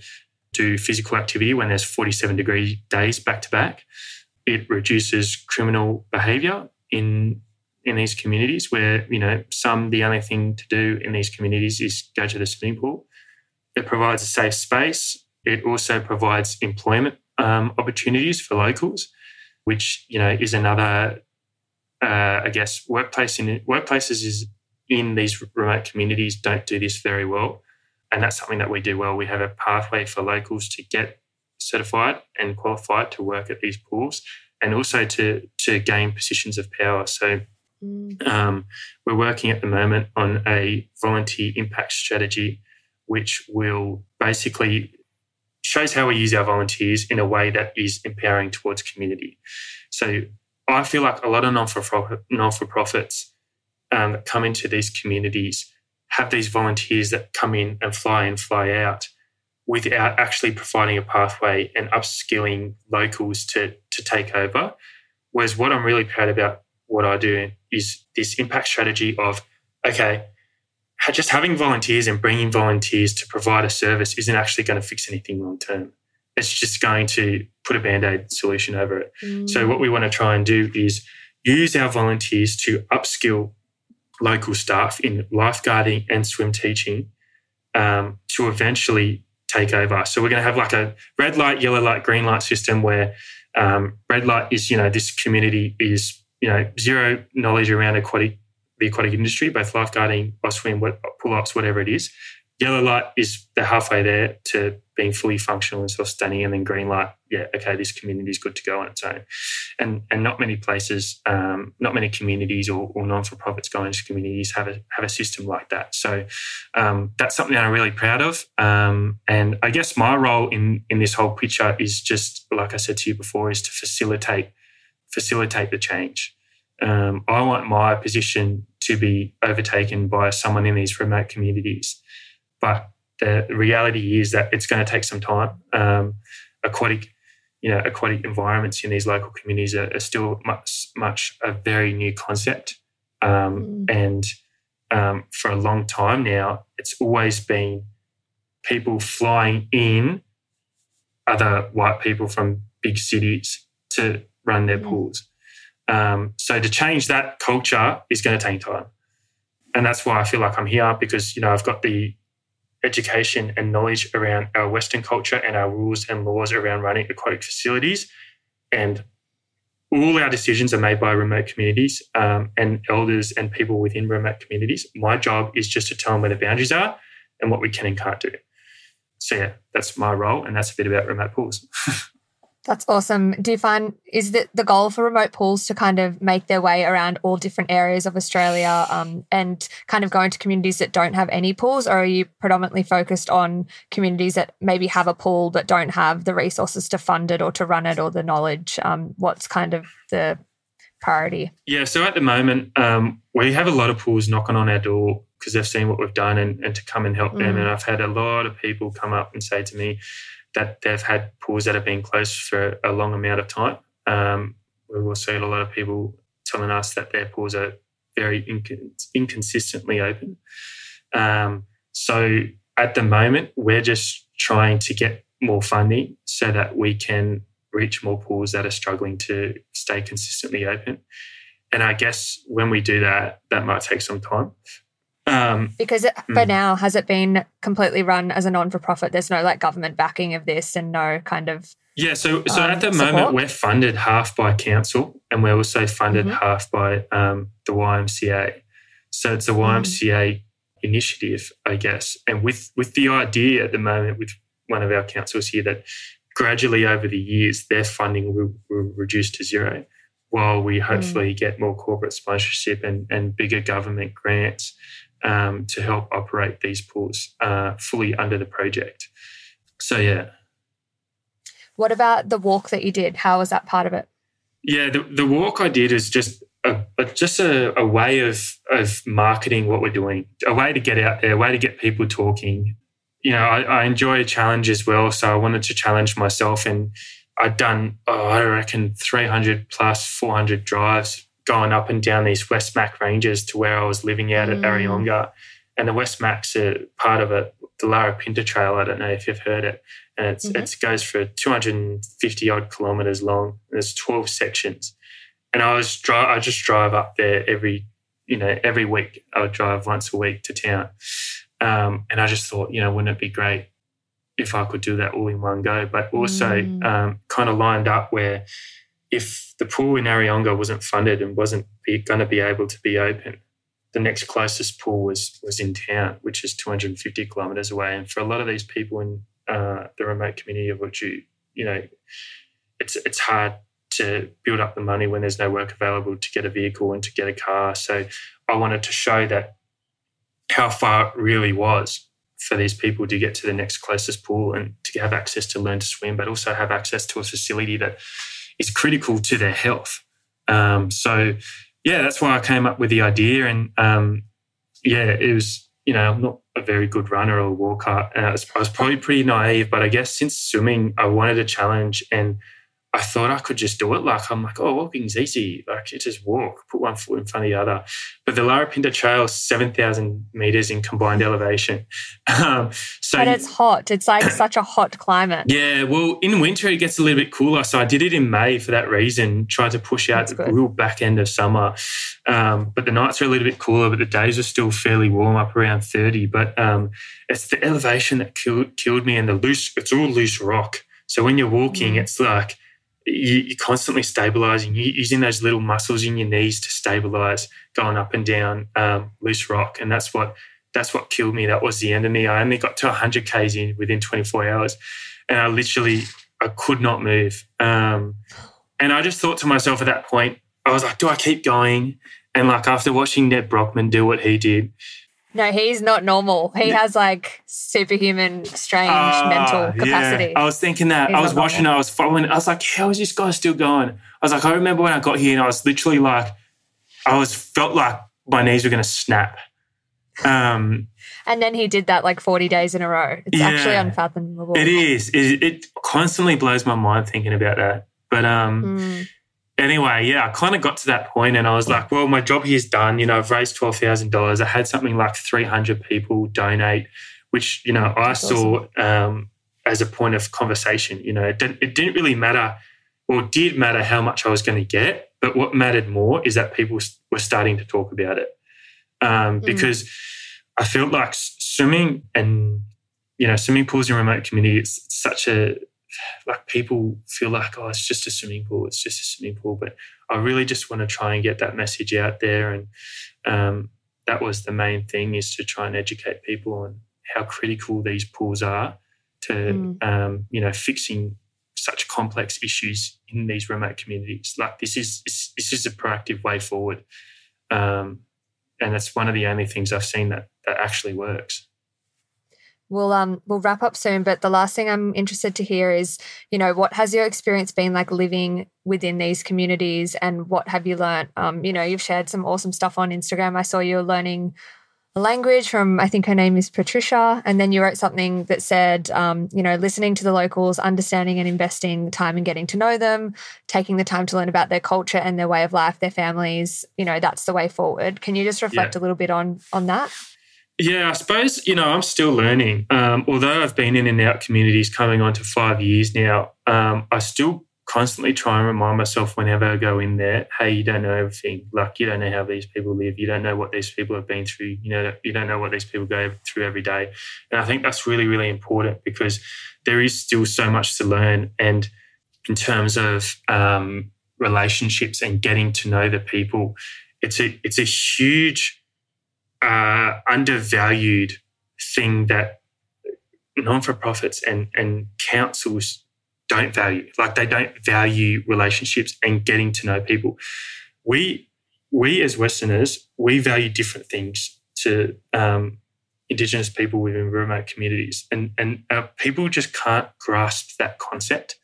do physical activity when there's 47 degree days back to back. It reduces criminal behaviour in in these communities where you know some the only thing to do in these communities is go to the swimming pool it provides a safe space. It also provides employment um, opportunities for locals, which you know is another, uh, I guess, workplace in workplaces is in these remote communities don't do this very well, and that's something that we do well. We have a pathway for locals to get certified and qualified to work at these pools, and also to to gain positions of power. So. Mm. Um, we're working at the moment on a volunteer impact strategy which will basically shows how we use our volunteers in a way that is empowering towards community. So I feel like a lot of non-for-profit, non-for-profits um, that come into these communities have these volunteers that come in and fly in, fly out without actually providing a pathway and upskilling locals to, to take over. Whereas what I'm really proud about what I do is this impact strategy of, okay, just having volunteers and bringing volunteers to provide a service isn't actually going to fix anything long term. It's just going to put a band aid solution over it. Mm. So, what we want to try and do is use our volunteers to upskill local staff in lifeguarding and swim teaching um, to eventually take over. So, we're going to have like a red light, yellow light, green light system where um, red light is, you know, this community is, you know, zero knowledge around aquatic the aquatic industry, both lifeguarding, or swim, pull ups, whatever it is. Yellow light is the halfway there to being fully functional and self-sustaining, and then green light, yeah, okay, this community is good to go on its own. And and not many places, um, not many communities or, or non-for-profits going to communities have a have a system like that. So um, that's something I'm really proud of. Um, and I guess my role in in this whole picture is just like I said to you before, is to facilitate facilitate the change. Um, I want my position to be overtaken by someone in these remote communities. But the reality is that it's going to take some time. Um, aquatic, you know, aquatic environments in these local communities are, are still much, much a very new concept. Um, mm. And um, for a long time now, it's always been people flying in other white people from big cities to run their mm. pools. Um, so to change that culture is going to take time. And that's why I feel like I'm here because, you know, I've got the education and knowledge around our Western culture and our rules and laws around running aquatic facilities. And all our decisions are made by remote communities um, and elders and people within remote communities. My job is just to tell them where the boundaries are and what we can and can't do. So, yeah, that's my role. And that's a bit about remote pools. <laughs> That's awesome. Do you find is that the goal for remote pools to kind of make their way around all different areas of Australia um, and kind of go into communities that don't have any pools, or are you predominantly focused on communities that maybe have a pool but don't have the resources to fund it or to run it or the knowledge? Um, what's kind of the priority? Yeah, so at the moment, um, we have a lot of pools knocking on our door because they've seen what we've done and, and to come and help mm. them. And I've had a lot of people come up and say to me, that they've had pools that have been closed for a long amount of time. Um, we've also had a lot of people telling us that their pools are very inconsistently open. Um, so at the moment, we're just trying to get more funding so that we can reach more pools that are struggling to stay consistently open. And I guess when we do that, that might take some time. Um, because it, for mm. now, has it been completely run as a non for profit? There's no like government backing of this and no kind of. Yeah, so so um, at the support? moment we're funded half by council and we're also funded mm-hmm. half by um, the YMCA. So it's a YMCA mm. initiative, I guess, and with with the idea at the moment with one of our councils here that gradually over the years their funding will, will reduce to zero while we mm. hopefully mm. get more corporate sponsorship and, and bigger government grants um, to help operate these pools uh, fully under the project. So, yeah. What about the walk that you did? How was that part of it? Yeah, the, the walk I did is just a, a just a, a, way of of marketing what we're doing, a way to get out there, a way to get people talking. You know, I, I enjoy a challenge as well, so I wanted to challenge myself, and I'd done oh, I reckon 300 plus 400 drives going up and down these West Mac ranges to where I was living out at mm. Areyonga. And the Westmac's are part of it, the Larapinta Trail. I don't know if you've heard it. And it's, mm-hmm. it goes for 250 odd kilometres long. There's 12 sections. And I was dri- I just drive up there every, you know, every week. I would drive once a week to town. Um, and I just thought, you know, wouldn't it be great if I could do that all in one go? But also mm. um, kind of lined up where if the pool in Areyonga wasn't funded and wasn't going to be able to be open, the next closest pool was was in town, which is 250 kilometres away. And for a lot of these people in uh, the remote community of which you you know, it's it's hard to build up the money when there's no work available to get a vehicle and to get a car. So I wanted to show that how far it really was for these people to get to the next closest pool and to have access to learn to swim, but also have access to a facility that is critical to their health. Um, so, yeah, that's why I came up with the idea. And um, yeah, it was, you know, I'm not a very good runner or walker. I was, I was probably pretty naive, but I guess since swimming, I wanted a challenge and I thought I could just do it. Like I'm like, oh, walking's easy. Like you just walk, put one foot in front of the other. But the Larapinta Trail, is seven thousand meters in combined elevation. <laughs> Um, so, but it's hot. It's like <coughs> such a hot climate. Yeah. Well, in winter it gets a little bit cooler. So I did it in May for that reason. Tried to push out the real back end of summer. Um, but the nights are a little bit cooler, but the days are still fairly warm, up around thirty. But um, it's the elevation that killed killed me, and the loose. It's all loose rock. So when you're walking, mm. it's like you, are constantly stabilizing, you're using those little muscles in your knees to stabilize, going up and down um, loose rock, and that's what that's what killed me. That was the end of me. I only got to 100 k's in within 24 hours, and I literally I could not move. Um, and I just thought to myself at that point, I was like, do I keep going? And like after watching Nedd Brockmann do what he did, no, he's not normal. He has like superhuman, strange uh, mental capacity. Yeah. I was thinking that. He's I was watching normal. I was following. I was like, how is this guy still going? I was like, I remember when I got here and I was literally like, I was felt like my knees were going to snap. Um, <laughs> and then he did that like 40 days in a row. It's yeah, actually unfathomable. It is. It, it, constantly blows my mind thinking about that. But um, mm anyway, yeah, I kind of got to that point and I was like, well, my job here's done. You know, I've raised $12,000. I had something like 300 people donate, which, you know, That's I saw awesome. um, as a point of conversation. You know, it didn't, it didn't really matter or did matter how much I was going to get. But what mattered more is that people were starting to talk about it. Um, mm. because. I felt like swimming and, you know, swimming pools in remote communities, it's such a like people feel like, oh, it's just a swimming pool, it's just a swimming pool. But I really just want to try and get that message out there. And um, that was the main thing is to try and educate people on how critical these pools are to, mm. um, you know, fixing such complex issues in these remote communities. Like this is this is a proactive way forward, um, and that's one of the only things I've seen that that actually works we'll um we'll wrap up soon but the last thing i'm interested to hear is you know what has your experience been like living within these communities and what have you learned um you know you've shared some awesome stuff on instagram. I saw you learning a language from i think her name is patricia and then you wrote something that said um, you know listening to the locals understanding and investing time in getting to know them taking the time to learn about their culture and their way of life their families you know that's the way forward. Can you just reflect yeah. a little bit on on that yeah, I suppose, you know, I'm still learning. Um, although I've been in and out communities coming on to five years now, um, I still constantly try and remind myself whenever I go in there, hey, you don't know everything. Like you don't know how these people live. You don't know what these people have been through. You know, you don't know what these people go through every day. And I think that's really, really important because there is still so much to learn. And in terms of um, relationships and getting to know the people, it's a it's a huge uh, undervalued thing that non for profits and and councils don't value. Like they don't value relationships and getting to know people. We we as Westerners we value different things to um, Indigenous people within remote communities, and and uh, people just can't grasp that concept.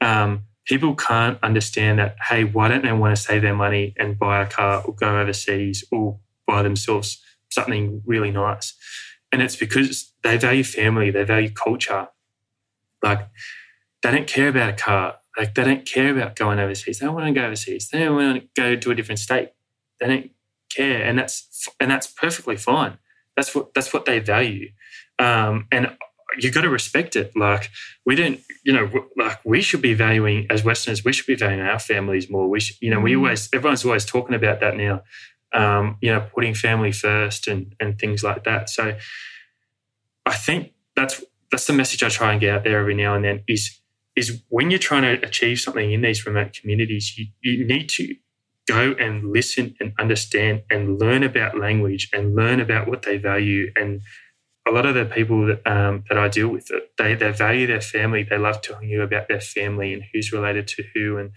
Um, people can't understand that. Hey, why don't they want to save their money and buy a car or go overseas or buy themselves something really nice? And it's because they value family, they value culture. Like they don't care about a car. Like they don't care about going overseas. They don't want to go overseas. They don't want to go to a different state. They don't care, and that's and that's perfectly fine. That's what that's what they value, um, and you got to respect it. Like we don't, you know, like we should be valuing as Westerners. We should be valuing our families more. We should, you know, we mm. always everyone's always talking about that now. Um, you know, putting family first and and things like that. So I think that's that's the message I try and get out there every now and then is is when you're trying to achieve something in these remote communities, you, you need to go and listen and understand and learn about language and learn about what they value. And a lot of the people that, um, that I deal with, they, they value their family. They love telling you about their family and who's related to who and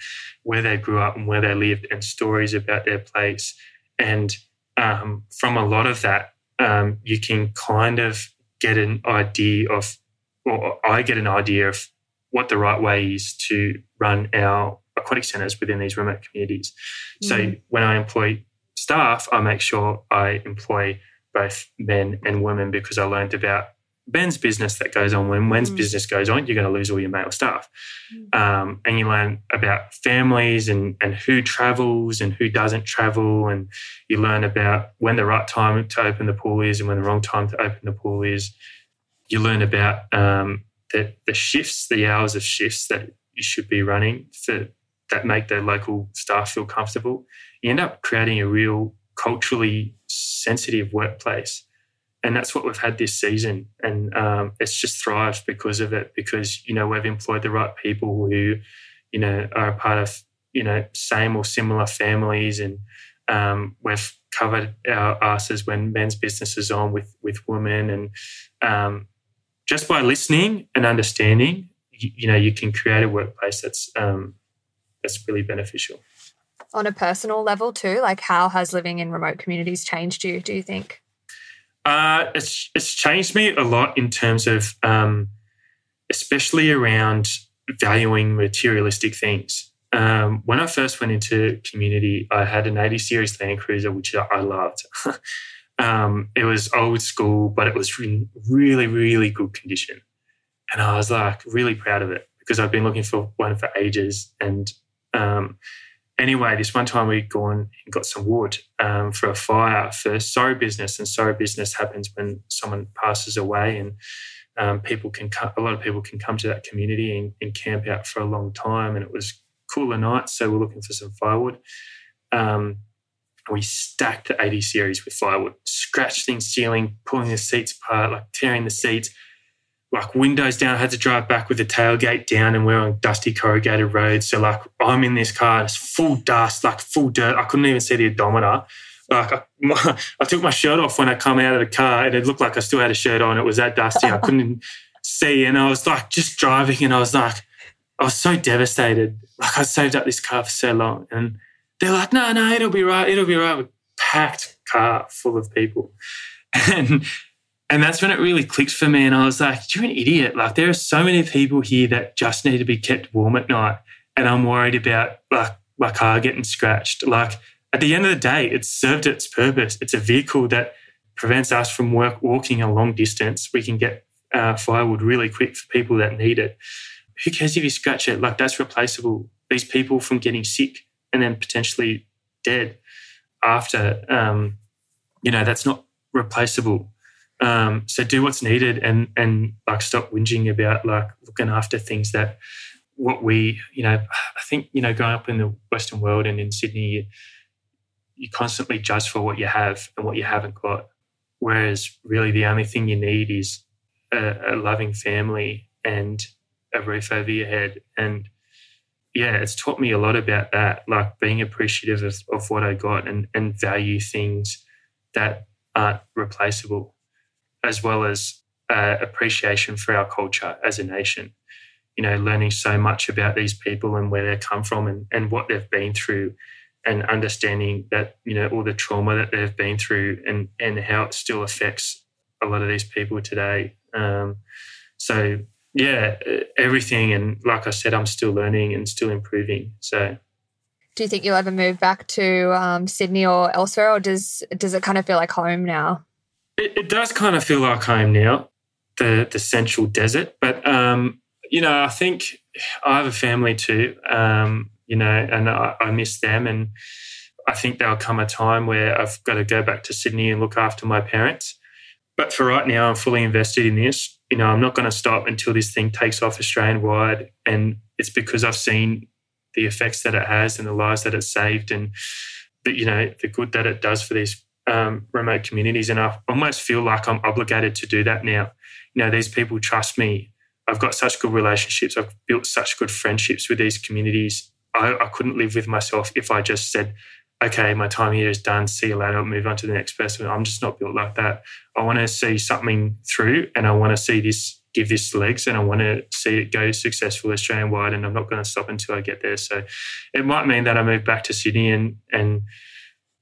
where they grew up and where they lived and stories about their place. And um, from a lot of that, um, you can kind of get an idea of, or I get an idea of what the right way is to run our aquatic centres within these remote communities. Mm. So when I employ staff, I make sure I employ both men and women because I learned about men's business that goes on. When men's mm. business goes on, you're going to lose all your male staff. Mm. Um, and you learn about families and, and who travels and who doesn't travel. And you learn about when the right time to open the pool is and when the wrong time to open the pool is. You learn about um, the, the shifts, the hours of shifts that you should be running for that make the local staff feel comfortable, you end up creating a real culturally sensitive workplace. And that's what we've had this season. And um, it's just thrived because of it, because, you know, we've employed the right people who, you know, are a part of, you know, same or similar families. And um, we've covered our asses when men's business is on with, with women. And um, just by listening and understanding, you, you know, you can create a workplace that's um, that's really beneficial. On a personal level too, like how has living in remote communities changed you? Do you think? Uh, it's it's changed me a lot in terms of, um, especially around valuing materialistic things. Um, when I first went into community, I had an 80 series Land Cruiser, which I loved. <laughs> Um, it was old school, but it was in really, really good condition. And I was like really proud of it because I've been looking for one for ages. And um, anyway, this one time we'd gone and got some wood um, for a fire for sorrow business. And sorrow business happens when someone passes away and um, people can come, a lot of people can come to that community and, and, camp out for a long time. And it was cooler nights, so we're looking for some firewood. Um, we stacked the 80 series with firewood, scratched things ceiling, pulling the seats apart, like tearing the seats, like windows down. I had to drive back with the tailgate down and we're on dusty corrugated roads. So like I'm in this car it's full dust, like full dirt. I couldn't even see the odometer. Like I, <laughs> my, I took my shirt off when I come out of the car and it looked like I still had a shirt on. It was that dusty. I couldn't <laughs> see. And I was like just driving and I was like, I was so devastated. Like I saved up this car for so long and they're like, no, no, it'll be right. It'll be right. With packed car full of people. <laughs> And and that's when it really clicked for me. And I was like, you're an idiot. Like there are so many people here that just need to be kept warm at night. And I'm worried about like my car getting scratched. Like at the end of the day, it's served its purpose. It's a vehicle that prevents us from work, walking a long distance. We can get uh, firewood really quick for people that need it. Who cares if you scratch it? Like that's replaceable. These people from getting sick and then potentially dead after. Um, you know, that's not replaceable. Um, so do what's needed and and like stop whinging about like looking after things that what we, you know, I think, you know, growing up in the Western world and in Sydney, you, you constantly judge for what you have and what you haven't got. Whereas really the only thing you need is a, a loving family and a roof over your head. And yeah, it's taught me a lot about that, like being appreciative of, of what I got and, and value things that aren't replaceable, as well as uh, appreciation for our culture as a nation. You know, learning so much about these people and where they come from and, and what they've been through, and understanding that, you know, all the trauma that they've been through and, and how it still affects a lot of these people today. Um, so, yeah, everything. And like I said, I'm still learning and still improving. So, do you think you'll ever move back to um, Sydney or elsewhere, or does does it kind of feel like home now? It, it does kind of feel like home now, the the central desert. But um, you know, I think I have a family too. Um, you know, and I, I miss them, and I think there'll come a time where I've got to go back to Sydney and look after my parents. But for right now, I'm fully invested in this. You know, I'm not going to stop until this thing takes off Australian wide, and it's because I've seen the effects that it has and the lives that it's saved and the, you know the good that it does for these um, remote communities and I almost feel like I'm obligated to do that now. You know these people trust me. I've got such good relationships. I've built such good friendships with these communities. I, I couldn't live with myself if I just said okay my time here is done. See you later. I'll move on to the next person. I'm just not built like that. I want to see something through and I want to see this give this legs and I want to see it go successful Australian wide and I'm not going to stop until I get there. So it might mean that I move back to Sydney and and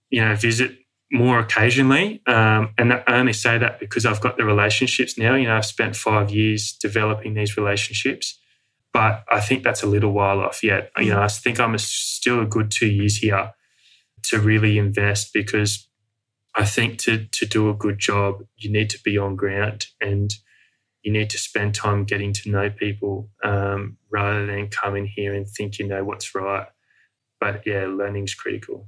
you know visit more occasionally. Um, and I only say that because I've got the relationships now. You know, I've spent five years developing these relationships, but I think that's a little while off yet. You know, I think I'm a, still a good two years here to really invest because I think to to do a good job, you need to be on ground and you need to spend time getting to know people um, rather than come in here and think you know what's right. But yeah, learning's critical.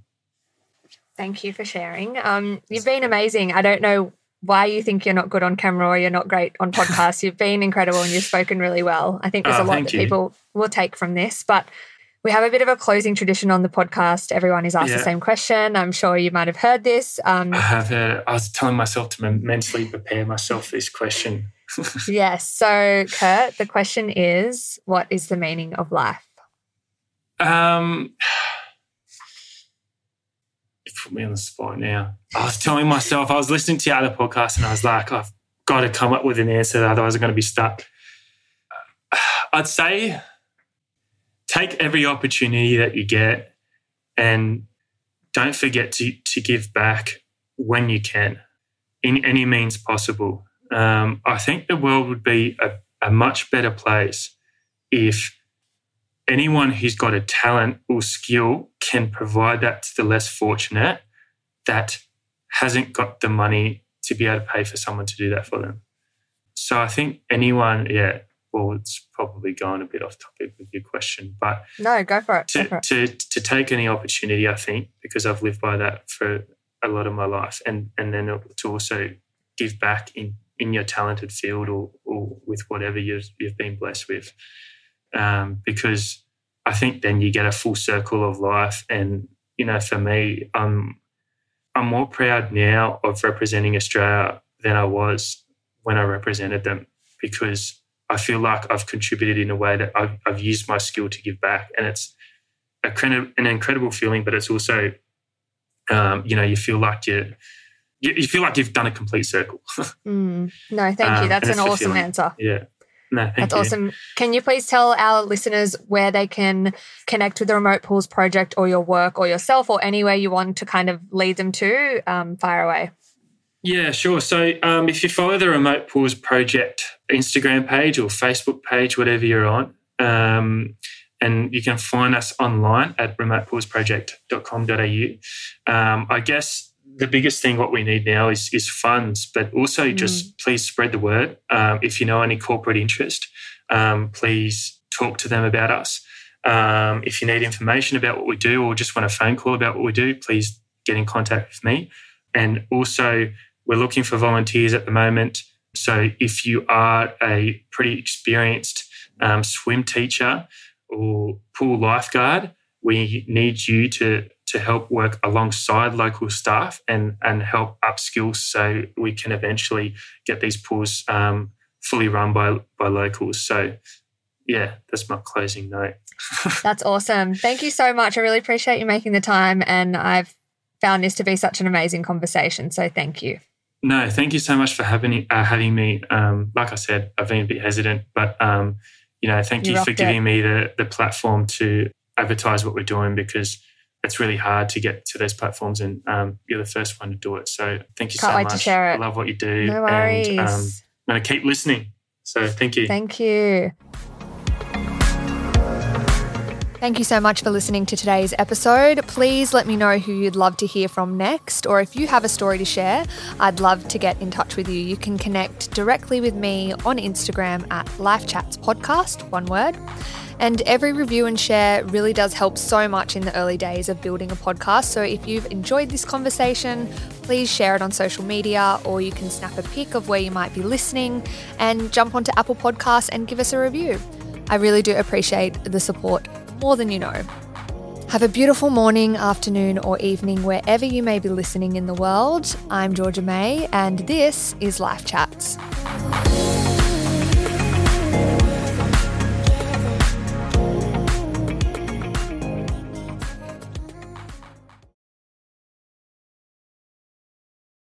Thank you for sharing. Um, you've been amazing. I don't know why you think you're not good on camera or you're not great on <laughs> podcasts. you've been incredible and you've spoken really well. I think there's oh, a lot that you. people will take from this. But we have a bit of a closing tradition on the podcast. Everyone is asked yeah. the same question. I'm sure you might have heard this. Um, I have heard. it. I was telling myself to mentally prepare myself for this question <laughs> yes. So, Kurt, the question is what is the meaning of life? Um, put me on the spot now. I was telling myself, I was listening to your other podcast and I was like, I've got to come up with an answer, otherwise, I'm going to be stuck. <sighs> I'd say take every opportunity that you get and don't forget to, to give back when you can in any means possible um, I think the world would be a, a much better place if anyone who's got a talent or skill can provide that to the less fortunate that hasn't got the money to be able to pay for someone to do that for them. So I think anyone, yeah, well, it's probably gone a bit off topic with your question, but no, go for it. To, for it. to, to take any opportunity, I think, because I've lived by that for a lot of my life, and and then to also give back in in your talented field or, or with whatever you've, you've been blessed with. Um, because I think then you get a full circle of life. And, you know, for me, I'm, I'm more proud now of representing Australia than I was when I represented them because I feel like I've contributed in a way that I've, I've used my skill to give back. And it's a, an incredible feeling, but it's also, um, you know, you feel like you're, you, you feel like you've done a complete circle. <laughs> mm. No, thank you. Um, That's um, an awesome answer. Yeah. No, That's you. awesome. Can you please tell our listeners where they can connect with the Remote Pools project or your work or yourself or anywhere you want to kind of lead them to? Um, fire away. Yeah, sure. So um, if you follow the Remote Pools project Instagram page or Facebook page, whatever you're on, um, and you can find us online at remotepoolsproject.com.au. Um, I guess the biggest thing what we need now is is funds, but also mm. just please spread the word. Um, if you know any corporate interest, um, please talk to them about us. Um, if you need information about what we do or just want a phone call about what we do, please get in contact with me. And also, we're looking for volunteers at the moment. So if you are a pretty experienced um, swim teacher or pool lifeguard, we need you to to help work alongside local staff and and help upskill so we can eventually get these pools um, fully run by by locals. So yeah, that's my closing note. <laughs> that's awesome. Thank you so much. I really appreciate you making the time, and I've found this to be such an amazing conversation. So thank you. No, thank you so much for having uh, having me. Um, like I said, I've been a bit hesitant, but um, you know, thank you, you for giving it. me the the platform to advertise what we're doing because it's really hard to get to those platforms, and um, you're the first one to do it. So thank you Can't so wait much. To share it. I love what you do. No worries. And, um, I'm going to keep listening. So thank you. Thank you. Thank you so much for listening to today's episode. Please let me know who you'd love to hear from next, or if you have a story to share, I'd love to get in touch with you. You can connect directly with me on Instagram at Life Chats Podcast, one word. And every review and share really does help so much in the early days of building a podcast. So if you've enjoyed this conversation, please share it on social media or you can snap a pic of where you might be listening and jump onto Apple Podcasts and give us a review. I really do appreciate the support more than you know. Have a beautiful morning, afternoon, or evening wherever you may be listening in the world. I'm Georgia May, and this is Life Chats.